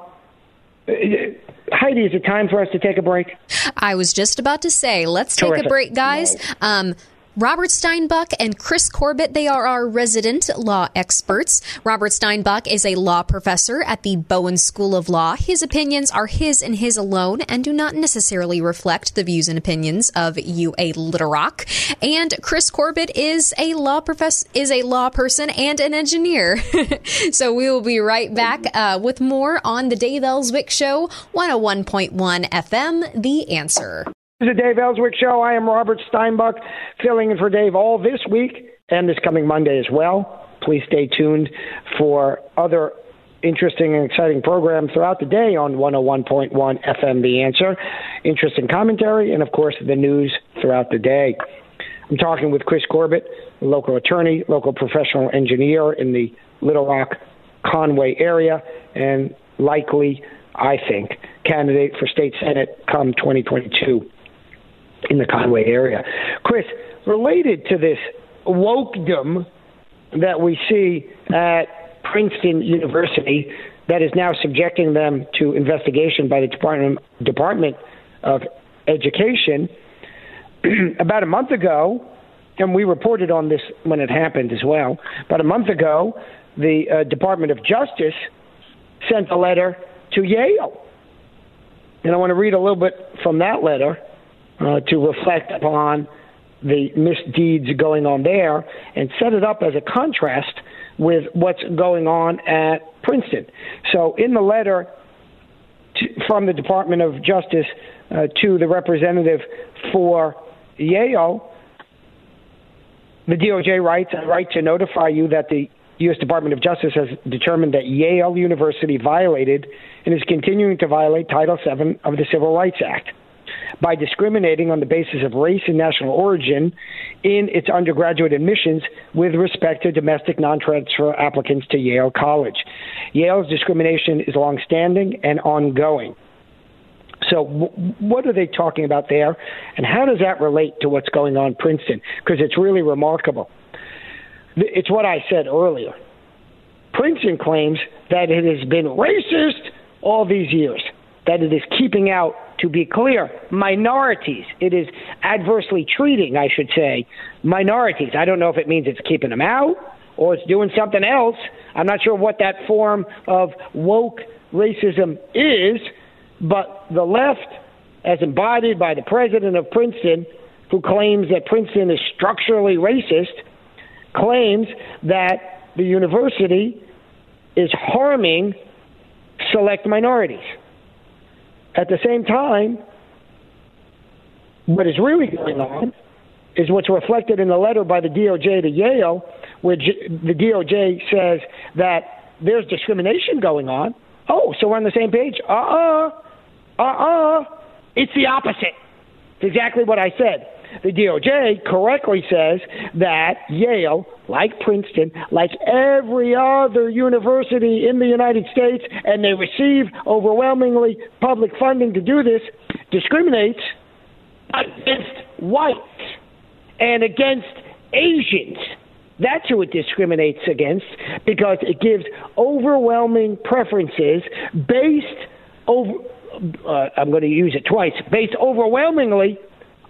Heidi, is it time for us to take a break? I was just about to say, let's Terrific. take a break, guys. Um, Robert Steinbuch and Chris Corbitt, they are our resident law experts. Robert Steinbuch is a law professor at the Bowen School of Law. His opinions are his and his alone and do not necessarily reflect the views and opinions of UA Little Rock. And Chris Corbitt is a law professor, is a law person and an engineer. so we will be right back uh, with more on the Dave Elswick Show, 101.1 FM, The Answer. This is the Dave Elswick Show. I am Robert Steinbuch, filling in for Dave all this week and this coming Monday as well. Please stay tuned for other interesting and exciting programs throughout the day on 101.1 FM The Answer, interesting commentary, and of course the news throughout the day. I'm talking with Chris Corbitt, local attorney, local professional engineer in the Little Rock, Conway area, and likely, I think, candidate for state senate come 2022 in the Conway area. Chris, related to this wokedom that we see at Princeton University that is now subjecting them to investigation by the Department Department of Education. About a month ago, and we reported on this when it happened as well. About a month ago, the uh, Department of Justice sent a letter to Yale. And I want to read a little bit from that letter uh, to reflect upon the misdeeds going on there and set it up as a contrast with what's going on at Princeton. So, in the letter to, from the Department of Justice uh, to the representative for Yale, the DOJ writes, I write to notify you that the U.S. Department of Justice has determined that Yale University violated and is continuing to violate Title VII of the Civil Rights Act by discriminating on the basis of race and national origin in its undergraduate admissions with respect to domestic non transfer applicants to Yale College. Yale's discrimination is longstanding and ongoing. So, w- what are they talking about there, and how does that relate to what's going on in Princeton? Because it's really remarkable. It's what I said earlier. Princeton claims that it has been racist all these years, that it is keeping out, to be clear, minorities. It is adversely treating, I should say, minorities. I don't know if it means it's keeping them out or it's doing something else. I'm not sure what that form of woke racism is, but the left, as embodied by the president of Princeton, who claims that Princeton is structurally racist, claims that the university is harming select minorities. At the same time, what is really going on is what's reflected in the letter by the DOJ to Yale, which the DOJ says that there's discrimination going on. Oh, so we're on the same page? Uh uh-uh. uh. Uh uh. It's the opposite. It's exactly what I said. The DOJ correctly says that Yale, like Princeton, like every other university in the United States, and they receive overwhelmingly public funding to do this, discriminates against whites and against Asians. That's who it discriminates against because it gives overwhelming preferences based over. Uh, I'm going to use it twice. Based overwhelmingly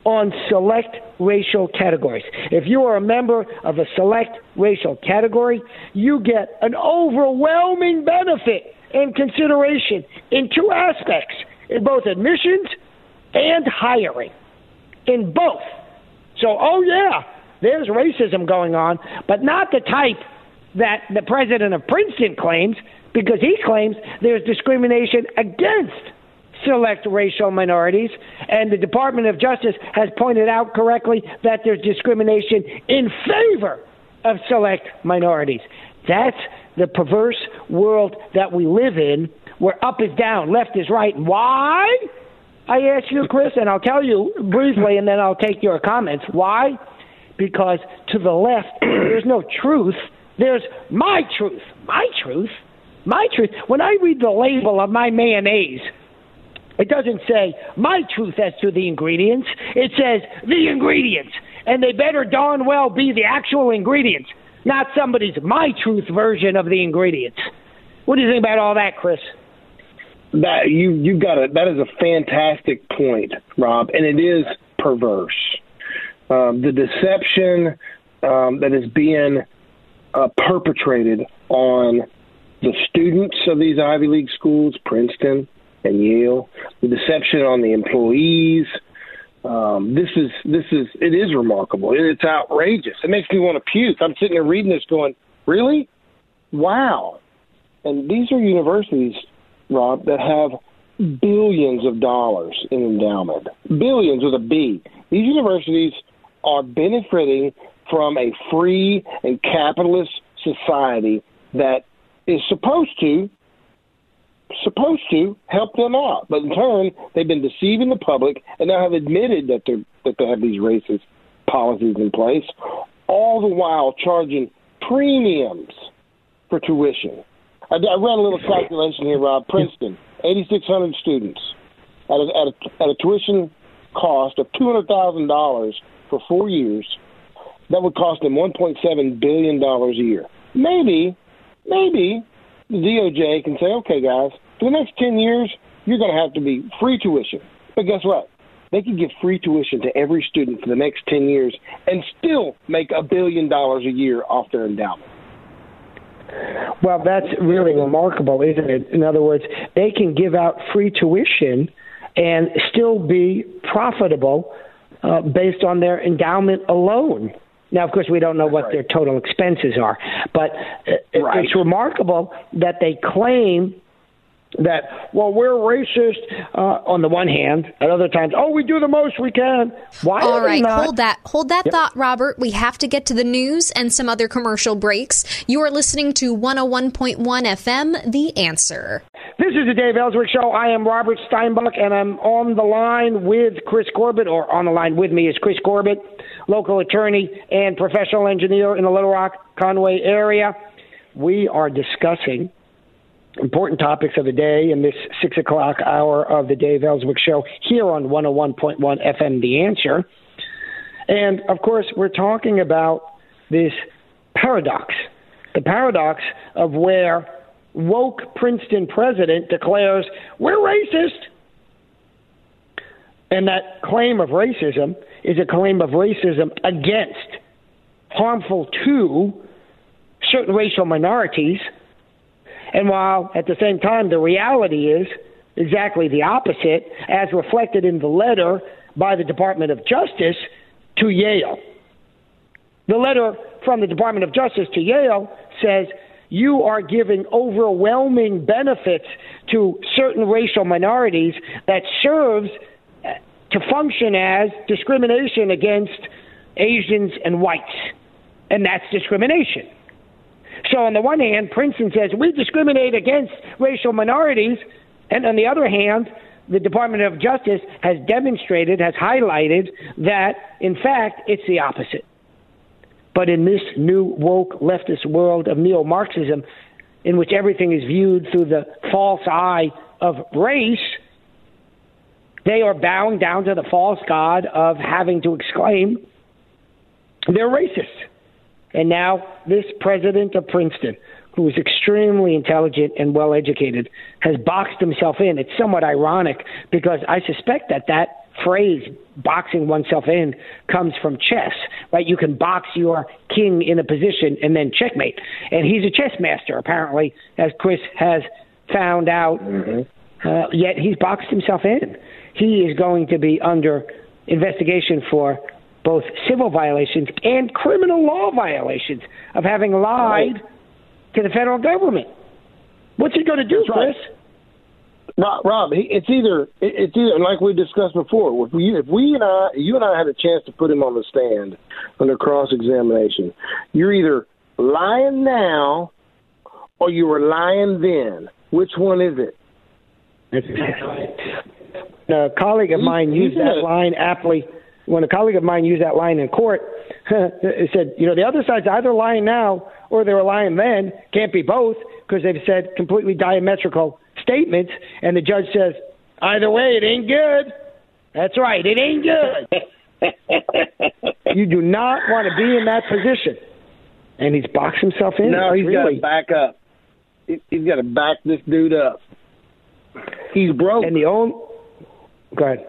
on select racial categories. If you are a member of a select racial category, you get an overwhelming benefit and consideration in two aspects in both admissions and hiring. In both. So, oh, yeah, there's racism going on, but not the type that the president of Princeton claims, because he claims there's discrimination against select racial minorities, and the Department of Justice has pointed out correctly that there's discrimination in favor of select minorities. That's the perverse world that we live in, where up is down, left is right. Why? I ask you, Chris, and I'll tell you briefly, and then I'll take your comments. Why? Because to the left, there's no truth. There's my truth. My truth. My truth. When I read the label of my mayonnaise, it doesn't say my truth as to the ingredients. It says the ingredients. And they better darn well be the actual ingredients, not somebody's my truth version of the ingredients. What do you think about all that, Chris? That you you got it. That is a fantastic point, Rob, and it is perverse. Um, the deception um, that is being uh, perpetrated on the students of these Ivy League schools, Princeton, and Yale, the deception on the employees. Um, this is this is it is remarkable. It's outrageous. It makes me want to puke. I'm sitting there reading this, going, "Really? Wow!" And these are universities, Rob, that have billions of dollars in endowment, billions with a B. These universities are benefiting from a free and capitalist society that is supposed to supposed to help them out, but in turn, they've been deceiving the public and now have admitted that they that they have these racist policies in place, all the while charging premiums for tuition. I, I ran a little calculation here, Rob. Princeton, 8,600 students at a, at a, at a tuition cost of $200,000 for four years. That would cost them $1.7 billion a year. Maybe maybe the DOJ can say, okay, guys, for the next 10 years, you're going to have to be free tuition. But guess what? They could give free tuition to every student for the next 10 years and still make a billion dollars a year off their endowment. Well, that's really remarkable, isn't it? In other words, they can give out free tuition and still be profitable uh, based on their endowment alone. Now, of course, we don't know what right. their total expenses are, but uh, right. it's remarkable that they claim that well we're racist uh, on the one hand at other times oh we do the most we can why all right hold that hold that yep. thought robert we have to get to the news and some other commercial breaks you are listening to 101.1 fm the answer this is the dave elswick show i am robert steinbuch and i'm on the line with chris corbitt or on the line with me is chris corbitt local attorney and professional engineer in the little rock conway area we are discussing important topics of the day in this six o'clock hour of the Dave Elswick Show here on 101.1 FM The Answer. And of course, we're talking about this paradox the paradox of where woke Princeton president declares, We're racist. And that claim of racism is a claim of racism against, harmful to certain racial minorities and while at the same time the reality is exactly the opposite, as reflected in the letter by the Department of Justice to Yale. The letter from the Department of Justice to Yale says you are giving overwhelming benefits to certain racial minorities that serves to function as discrimination against Asians and whites. And that's discrimination. So, on the one hand, Princeton says we discriminate against racial minorities, and on the other hand, the Department of Justice has demonstrated, has highlighted that, in fact, it's the opposite. But in this new woke leftist world of neo Marxism, in which everything is viewed through the false eye of race, they are bowing down to the false god of having to exclaim they're racist. And now, this president of Princeton, who is extremely intelligent and well educated, has boxed himself in. It's somewhat ironic because I suspect that that phrase, boxing oneself in, comes from chess, right? You can box your king in a position and then checkmate. And he's a chess master, apparently, as Chris has found out. Mm-hmm. Uh, yet he's boxed himself in. He is going to be under investigation for both civil violations and criminal law violations of having lied right. to the federal government. What's he going to do, Chris? Rob, Rob, it's either it's either like we discussed before. If we, if we and I, you and I had a chance to put him on the stand under cross examination, you're either lying now or you were lying then. Which one is it? A colleague of mine used that line aptly when a colleague of mine used that line in court, it said, you know, the other side's either lying now or they were lying then. Can't be both because they've said completely diametrical statements. And the judge says, either way, it ain't good. That's right, it ain't good. you do not want to be in that position. And he's boxed himself in. No, he's really. got to back up. He's got to back this dude up. He's broke. And the only. Go ahead.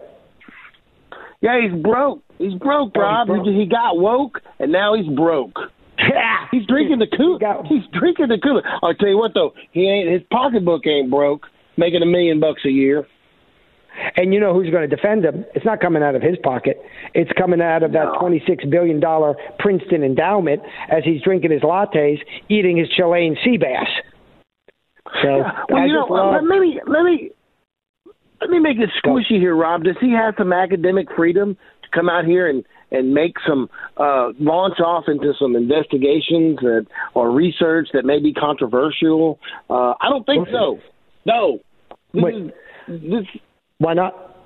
Yeah, he's broke. He's broke, oh, He's broke. He got woke, and now he's broke. Yeah, he's drinking the cool. He's drinking the cooler. I'll tell you what, though, he ain't. His pocketbook ain't broke, making a million bucks a year. And you know who's going to defend him? It's not coming out of his pocket. It's coming out of that $26 billion Princeton endowment as he's drinking his lattes, eating his Chilean sea bass. So, well, I you know, uh, love... let me let me let me make it squishy here, Rob. Does he have some academic freedom to come out here and and make some uh, launch off into some investigations that, or research that may be controversial? Uh, I don't think so. No. This Wait. Is, this. Why not?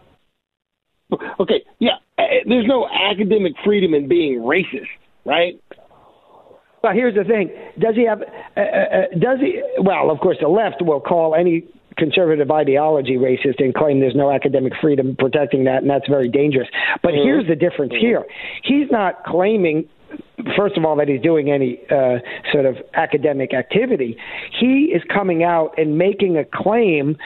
Okay. Yeah. Uh, there's no academic freedom in being racist, right? Well, here's the thing: Does he have? Uh, uh, uh does he? Well, of course, the left will call any conservative ideology racist and claim there's no academic freedom protecting that, and that's very dangerous. But mm-hmm. here's the difference here: he's not claiming first of all, that he's doing any uh, sort of academic activity. He is coming out and making a claim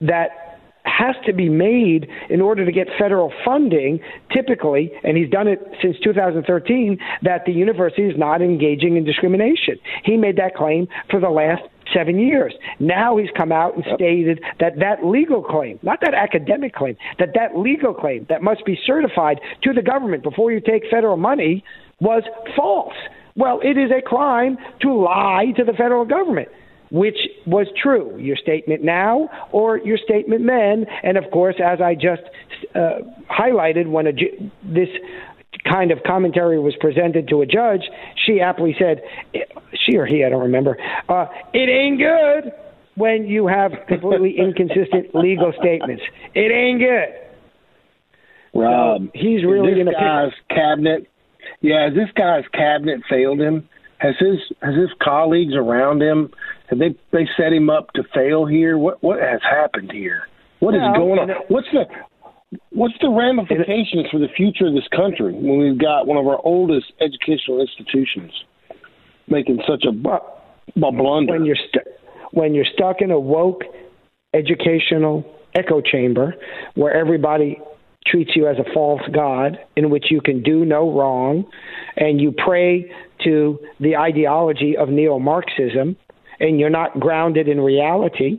that has to be made in order to get federal funding, typically, and he's done it since 2013, that the university is not engaging in discrimination. He made that claim for the last seven years. Now he's come out and stated that that legal claim, not that academic claim, that that legal claim that must be certified to the government before you take federal money was false. Well, it is a crime to lie to the federal government which was true, your statement now or your statement then. And of course, as I just uh, highlighted, when a, this kind of commentary was presented to a judge, she aptly said, she or he, I don't remember, uh, it ain't good when you have completely inconsistent legal statements. It ain't good. Rob, so he's really in a guy's cabinet. Yeah, has this guy's cabinet failed him. Has his has his colleagues around him have they they set him up to fail here? What what has happened here? What well, is going on? What's the what's the ramifications for the future of this country when we've got one of our oldest educational institutions making such a, a blunder? When you're st- when you're stuck in a woke educational echo chamber where everybody treats you as a false god in which you can do no wrong and you pray to the ideology of neo Marxism and you're not grounded in reality,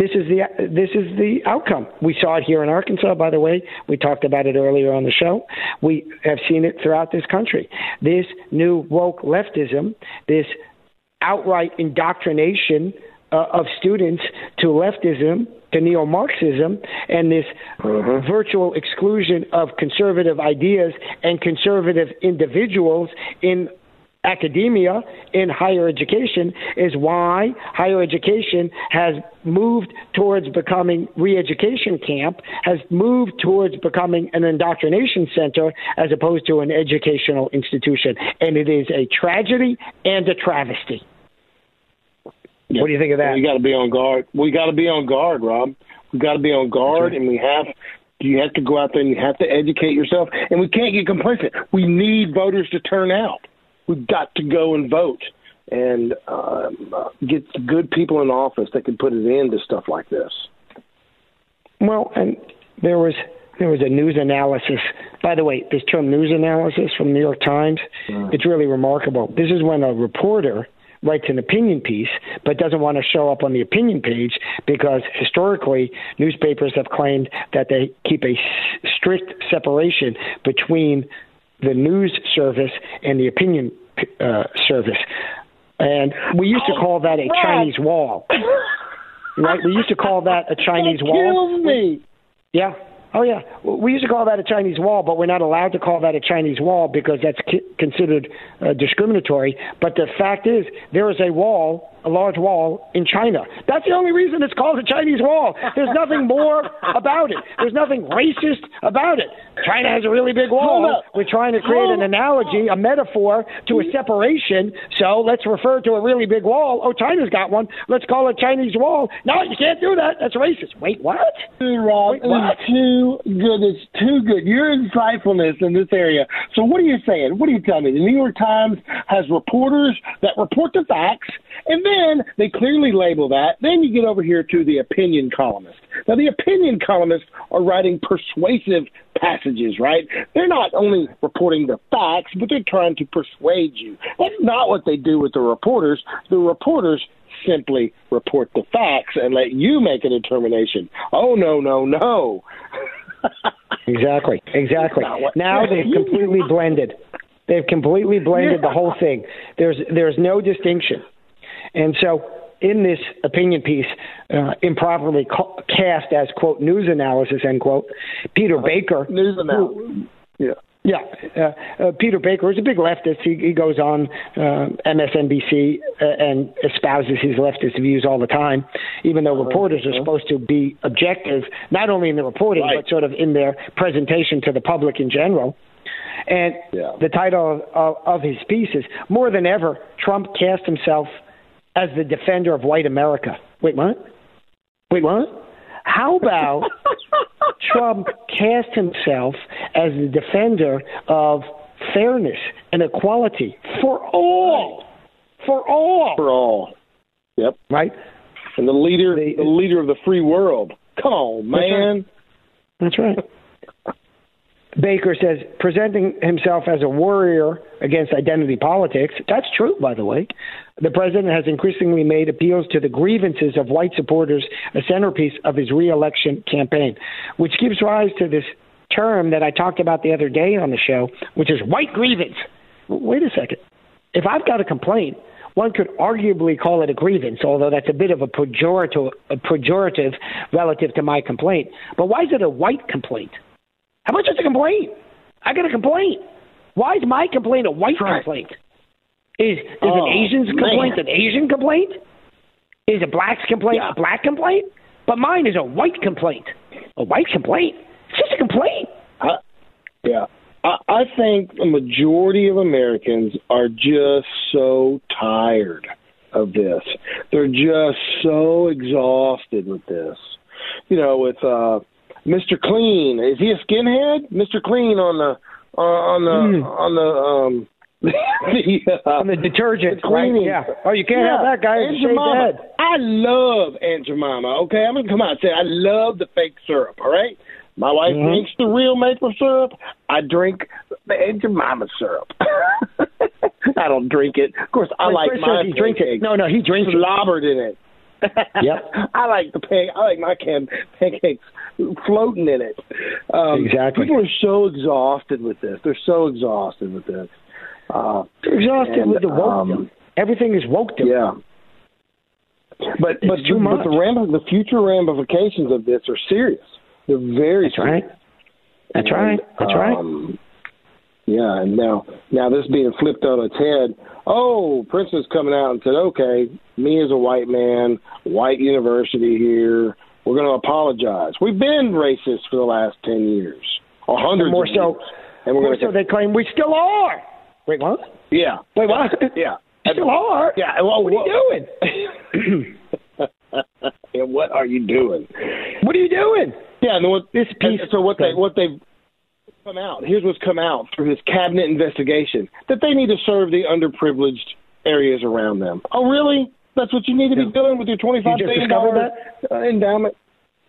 this is the this is the outcome. We saw it here in Arkansas, by the way. We talked about it earlier on the show. We have seen it throughout this country. This new woke leftism, this outright indoctrination uh, of students to leftism, to neo Marxism, and this uh-huh. virtual exclusion of conservative ideas and conservative individuals in academia in higher education is why higher education has moved towards becoming re-education camp has moved towards becoming an indoctrination center as opposed to an educational institution. And it is a tragedy and a travesty. Yeah. what do you think of that? We got to be on guard. We got to be on guard rob. We got to be on guard right. and we have you have to go out there and you have to educate yourself. And we can't get complacent. We need voters to turn out we've got to go and vote and um, uh, get good people in office that can put an end to stuff like this. Well, and there was there was a news analysis. By the way, this term news analysis from the New York Times, it's really remarkable. This is when a reporter writes an opinion piece but doesn't want to show up on the opinion page because historically newspapers have claimed that they keep a strict separation between the news service and the opinion uh, service. And we used to call that a Chinese wall. Right? We used to call that a Chinese wall. me. Yeah. Oh yeah, we used to call that a Chinese wall, but we're not allowed to call that a Chinese wall because that's considered uh, discriminatory. But the fact is, there is a wall a large wall in China. That's the only reason it's called a Chinese wall. There's nothing more about it. There's nothing racist about it. China has a really big wall. We're trying to create an analogy, a metaphor to a separation. So let's refer to a really big wall. Oh, China's got one. Let's call it Chinese wall. No, you can't do that. That's racist. Wait, what? Rob, Wait, what? It's too good. It's too good. Your insightfulness in this area. So what are you saying? What are you telling me? The New York Times has reporters that report the facts and then they clearly label that. Then you get over here to the opinion columnist. Now, the opinion columnists are writing persuasive passages, right? They're not only reporting the facts, but they're trying to persuade you. That's not what they do with the reporters. The reporters simply report the facts and let you make a determination. Oh, no, no, no. exactly, exactly. Now they've completely blended. They've completely blended yeah. the whole thing. There's there's no distinction. And so, in this opinion piece, uh, improperly ca- cast as quote news analysis end quote, Peter uh, Baker, news analysis, yeah. Yeah, uh, uh, Peter Baker is a big leftist. He, he goes on uh, MSNBC uh, and espouses his leftist views all the time, even though reporters are supposed to be objective, not only in the reporting, right. but sort of in their presentation to the public in general. And yeah. the title of, of his piece is More Than Ever, Trump Cast Himself – as the defender of white America. Wait, what? Wait, what? How about Trump cast himself as the defender of fairness and equality for all. For all. For all. Yep. Right? And the leader the, the leader of the free world. Come on, man. That's right. That's right. Baker says presenting himself as a warrior against identity politics. That's true, by the way. The president has increasingly made appeals to the grievances of white supporters a centerpiece of his reelection campaign, which gives rise to this term that I talked about the other day on the show, which is white grievance. Wait a second. If I've got a complaint, one could arguably call it a grievance, although that's a bit of a pejorative, a pejorative relative to my complaint. But why is it a white complaint? How much is a complaint? I got a complaint. Why is my complaint a white right. complaint? Is is oh, an Asian's complaint man. an Asian complaint? Is a black's complaint yeah. a black complaint? But mine is a white complaint. A white complaint? It's just a complaint. Yeah. I, I think the majority of Americans are just so tired of this. They're just so exhausted with this. You know, with uh Mr. Clean. Is he a skinhead? Mr. Clean on the uh, on the mm. on the um the, uh, on the detergent, right? Yeah. Oh, you can't yeah. have that guy. Aunt Jemima. I love Aunt Jemima. Okay, I'm gonna come out and say I love the fake syrup. All right. My wife mm-hmm. drinks the real maple syrup. I drink the Aunt Jemima syrup. I don't drink it. Of course, I like my. He drinks it. No, no, he drinks slobbered in it. yep. I like the pan. I like my can pancakes floating in it. Um, exactly. People are so exhausted with this. They're so exhausted with this. Uh, They're exhausted and, with the woke. Um, Everything is woke. To yeah. But it's but, too the, but the ram- the future ramifications of this are serious. They're very That's serious. right. That's and, right. That's um, right. Yeah, and now now this being flipped on its head. Oh, Princeton's coming out and said, "Okay, me as a white man, white university here, we're going to apologize. We've been racist for the last ten years, a hundred more so. Years, and we're more so they claim we still are. Wait, what? Yeah. Wait, what? Yeah. still are. Yeah. Well, what are you doing? yeah, what are you doing? What are you doing? Yeah, and what this piece. So what they what they've come out. Here's what's come out through this cabinet investigation that they need to serve the underprivileged areas around them. Oh, really? That's what you need to be doing with your twenty-five billion dollar endowment.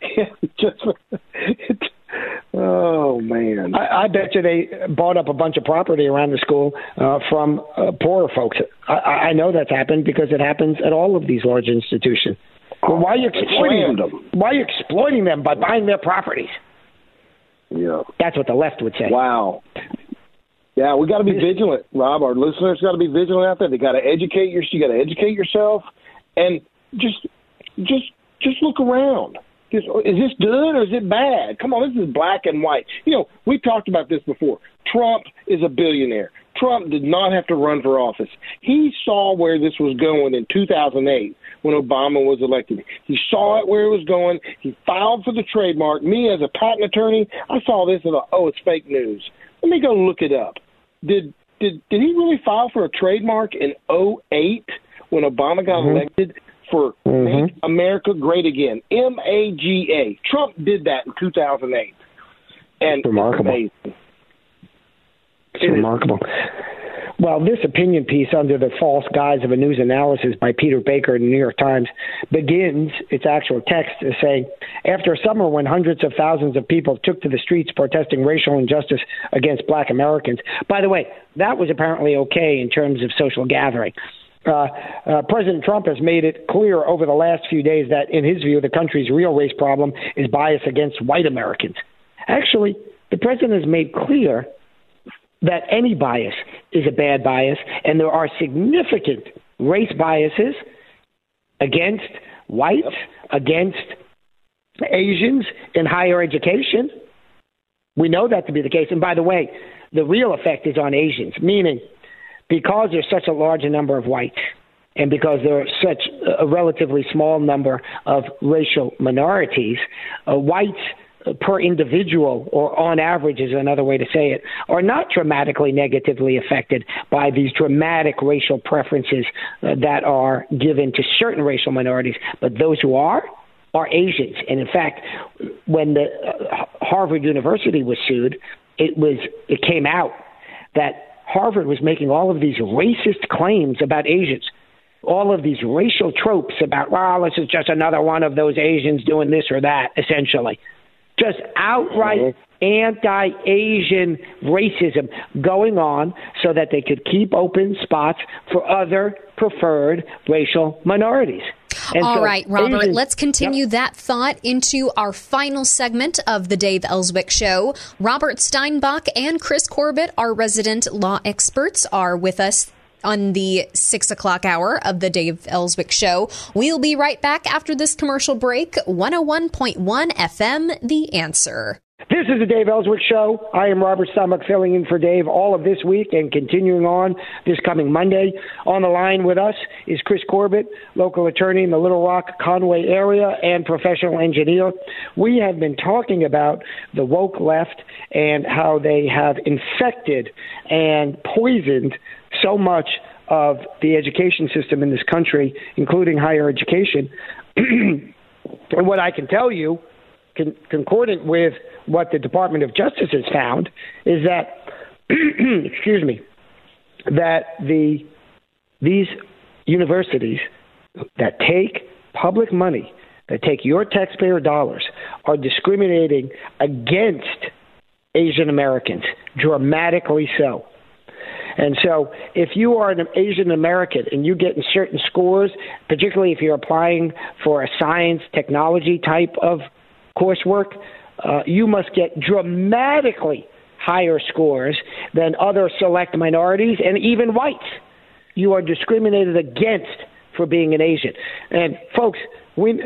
just oh man, I, I bet you they bought up a bunch of property around the school uh, from uh, poorer folks. I, I know that's happened because it happens at all of these large institutions. Well, why are you exploiting them? Why are you exploiting them by buying their properties? Yeah, that's what the left would say. Wow. Yeah, we got to be vigilant, Rob. Our listeners got to be vigilant out there. They got to educate your, you got to educate yourself, and just, just, just look around. Just, is this good or is it bad? Come on, this is black and white. You know, we talked about this before. Trump is a billionaire. Trump did not have to run for office. He saw where this was going in 2008 when Obama was elected. He saw it where it was going. He filed for the trademark. Me, as a patent attorney, I saw this and thought, oh, it's fake news. Let me go look it up. Did did did he really file for a trademark in 08 when Obama got mm-hmm. elected for mm-hmm. Make America Great Again? M A G A. Trump did that in 2008. And remarkable. It's, it's remarkable. Well, this opinion piece under the false guise of a news analysis by Peter Baker in the New York Times begins its actual text as saying, after a summer when hundreds of thousands of people took to the streets protesting racial injustice against black Americans. By the way, that was apparently okay in terms of social gathering. Uh, uh, President Trump has made it clear over the last few days that, in his view, the country's real race problem is bias against white Americans. Actually, the president has made clear that any bias is a bad bias, and there are significant race biases against whites, against Asians in higher education. We know that to be the case. And by the way, the real effect is on Asians, meaning because there's such a large number of whites and because there are such a relatively small number of racial minorities, uh, whites per individual, or on average is another way to say it, are not dramatically negatively affected by these dramatic racial preferences uh, that are given to certain racial minorities. But those who are, are Asians. And in fact, when the uh, Harvard University was sued, it was it came out that Harvard was making all of these racist claims about Asians all of these racial tropes about, well, this is just another one of those Asians doing this or that, essentially. Just outright mm-hmm. anti Asian racism going on so that they could keep open spots for other preferred racial minorities. And All so right, Robert, let's continue yep. that thought into our final segment of the Dave Elswick Show. Robert Steinbuch and Chris Corbitt, our resident law experts, are with us on the six o'clock hour of the Dave Elswick Show. We'll be right back after this commercial break. 101.1 FM, The Answer. This is the Dave Elswick Show. I am Robert Steinbuch filling in for Dave all of this week and continuing on this coming Monday. On the line with us is Chris Corbitt, local attorney in the Little Rock Conway area and professional engineer. We have been talking about the woke left and how they have infected and poisoned so much of the education system in this country, including higher education. and what I can tell you, con- concordant with what the Department of Justice has found, is that, excuse me, that the these universities that take public money, that take your taxpayer dollars, are discriminating against Asian Americans, dramatically so. And so, if you are an Asian American and you get in certain scores, particularly if you're applying for a science technology type of coursework, uh, you must get dramatically higher scores than other select minorities and even whites. You are discriminated against for being an Asian. And folks, we,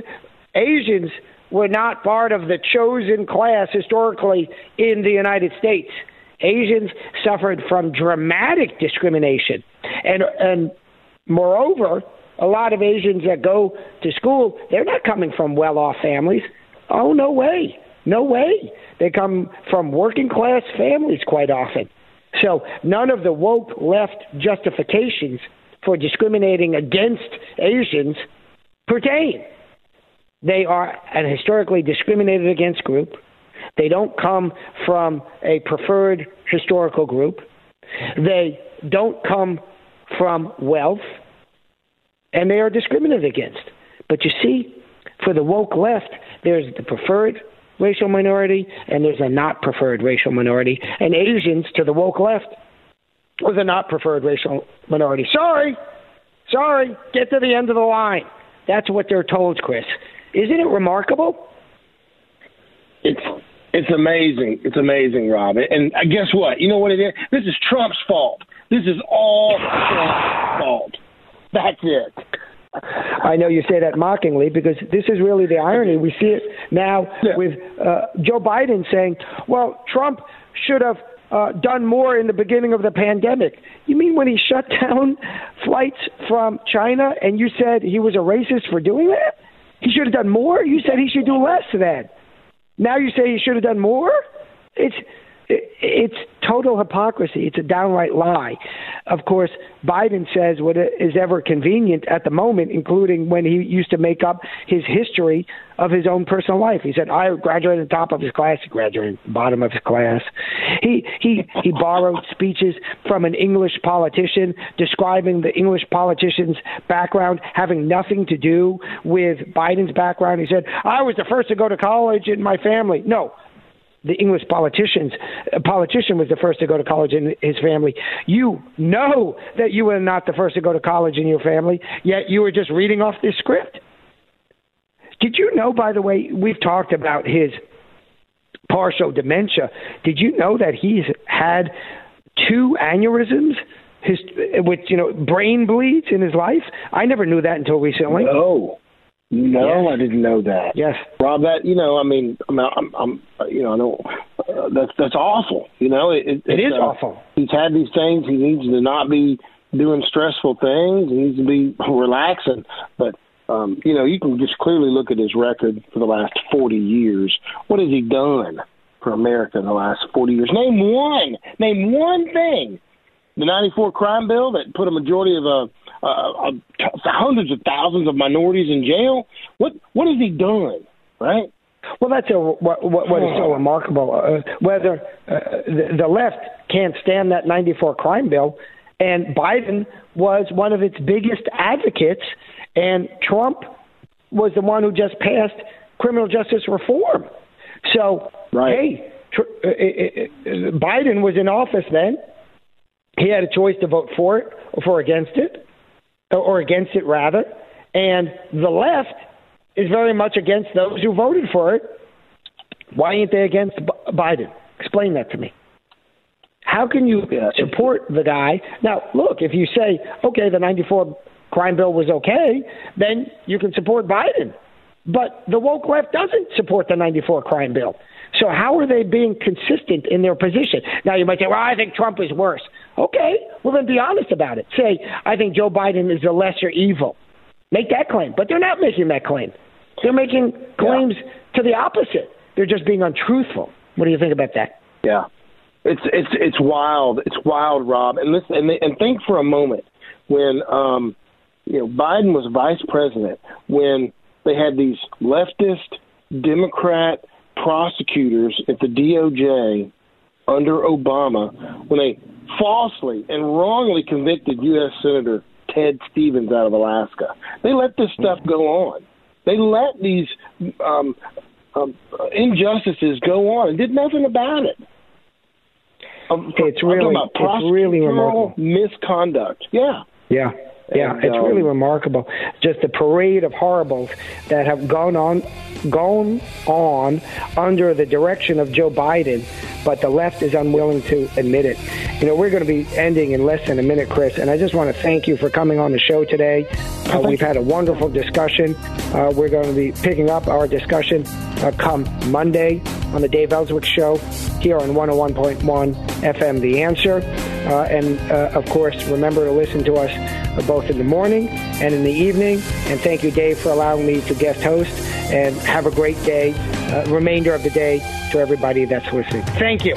Asians were not part of the chosen class historically in the United States. Asians suffered from dramatic discrimination. And, and moreover, a lot of Asians that go to school, they're not coming from well off families. Oh, no way. No way. They come from working class families quite often. So none of the woke left justifications for discriminating against Asians pertain. They are an historically discriminated against group. They don't come from a preferred historical group. They don't come from wealth. And they are discriminated against. But you see, for the woke left, there's the preferred racial minority and there's a not preferred racial minority. And Asians to the woke left was a not preferred racial minority. Sorry, sorry, get to the end of the line. That's what they're told, Chris. Isn't it remarkable? It's it's amazing. It's amazing, Rob. And guess what? You know what it is? This is Trump's fault. This is all Trump's fault. That's it. I know you say that mockingly because this is really the irony. We see it now yeah. with uh, Joe Biden saying, well, Trump should have uh, done more in the beginning of the pandemic. You mean when he shut down flights from China and you said he was a racist for doing that? He should have done more? You said he should do less then. Now you say he should have done more? It's it's total hypocrisy. It's a downright lie. Of course, Biden says what is ever convenient at the moment, including when he used to make up his history of his own personal life. He said, "I graduated the top of his class. He graduated the bottom of his class." He he he borrowed speeches from an English politician describing the English politician's background having nothing to do with Biden's background. He said, "I was the first to go to college in my family." No, the English politicians, a politician was the first to go to college in his family. You know that you were not the first to go to college in your family, yet you were just reading off this script. Did you know, by the way, we've talked about his partial dementia. Did you know that he's had two aneurysms? His, with you know brain bleeds in his life. I never knew that until recently. No, no, yes. I didn't know that. Yes, Rob. That you know, I mean, I'm, I'm, I'm you know, I don't. Uh, that's that's awful. You know, it, it, it is uh, awful. He's had these things. He needs to not be doing stressful things. He needs to be relaxing. But um, you know, you can just clearly look at his record for the last 40 years. What has he done for America in the last 40 years? Name one. Name one thing. The 94 crime bill that put a majority of uh, uh, hundreds of thousands of minorities in jail. What what has he done? Right? Well, that's a, what, what, what is so remarkable. Uh, whether uh, the, the left can't stand that 94 crime bill, and Biden was one of its biggest advocates, and Trump was the one who just passed criminal justice reform. So, right. hey, tr- uh, uh, uh, Biden was in office then. He had a choice to vote for it or for against it, or against it rather. And the left is very much against those who voted for it. Why ain't they against B- Biden? Explain that to me. How can you support the guy? Now, look, if you say, okay, the 94 crime bill was okay, then you can support Biden. But the woke left doesn't support the 94 crime bill. So how are they being consistent in their position? Now you might say, well, I think Trump is worse. Okay, well then be honest about it. Say, I think Joe Biden is a lesser evil. Make that claim. But they're not making that claim. They're making claims yeah. to the opposite. They're just being untruthful. What do you think about that? Yeah, it's it's it's wild. It's wild, Rob. And listen, and, and think for a moment when um, you know Biden was vice president when they had these leftist Democrat prosecutors at the DOJ under Obama when they falsely and wrongly convicted U.S. Senator Ted Stevens out of Alaska. They let this stuff go on. They let these um, um, injustices go on and did nothing about it. Um, it's really, it's really remarkable. misconduct. Yeah. Yeah. Yeah, and, it's um, really remarkable. Just the parade of horribles that have gone on, gone on under the direction of Joe Biden, but the left is unwilling to admit it. You know, we're going to be ending in less than a minute, Chris, and I just want to thank you for coming on the show today. Uh, we've had a wonderful discussion. Uh, we're going to be picking up our discussion uh, come Monday on the Dave Elswick Show here on 101.1 FM The Answer. Uh, and uh, of course, remember to listen to us both in the morning and in the evening. And thank you, Dave, for allowing me to guest host. And have a great day, uh, remainder of the day to everybody that's listening. Thank you.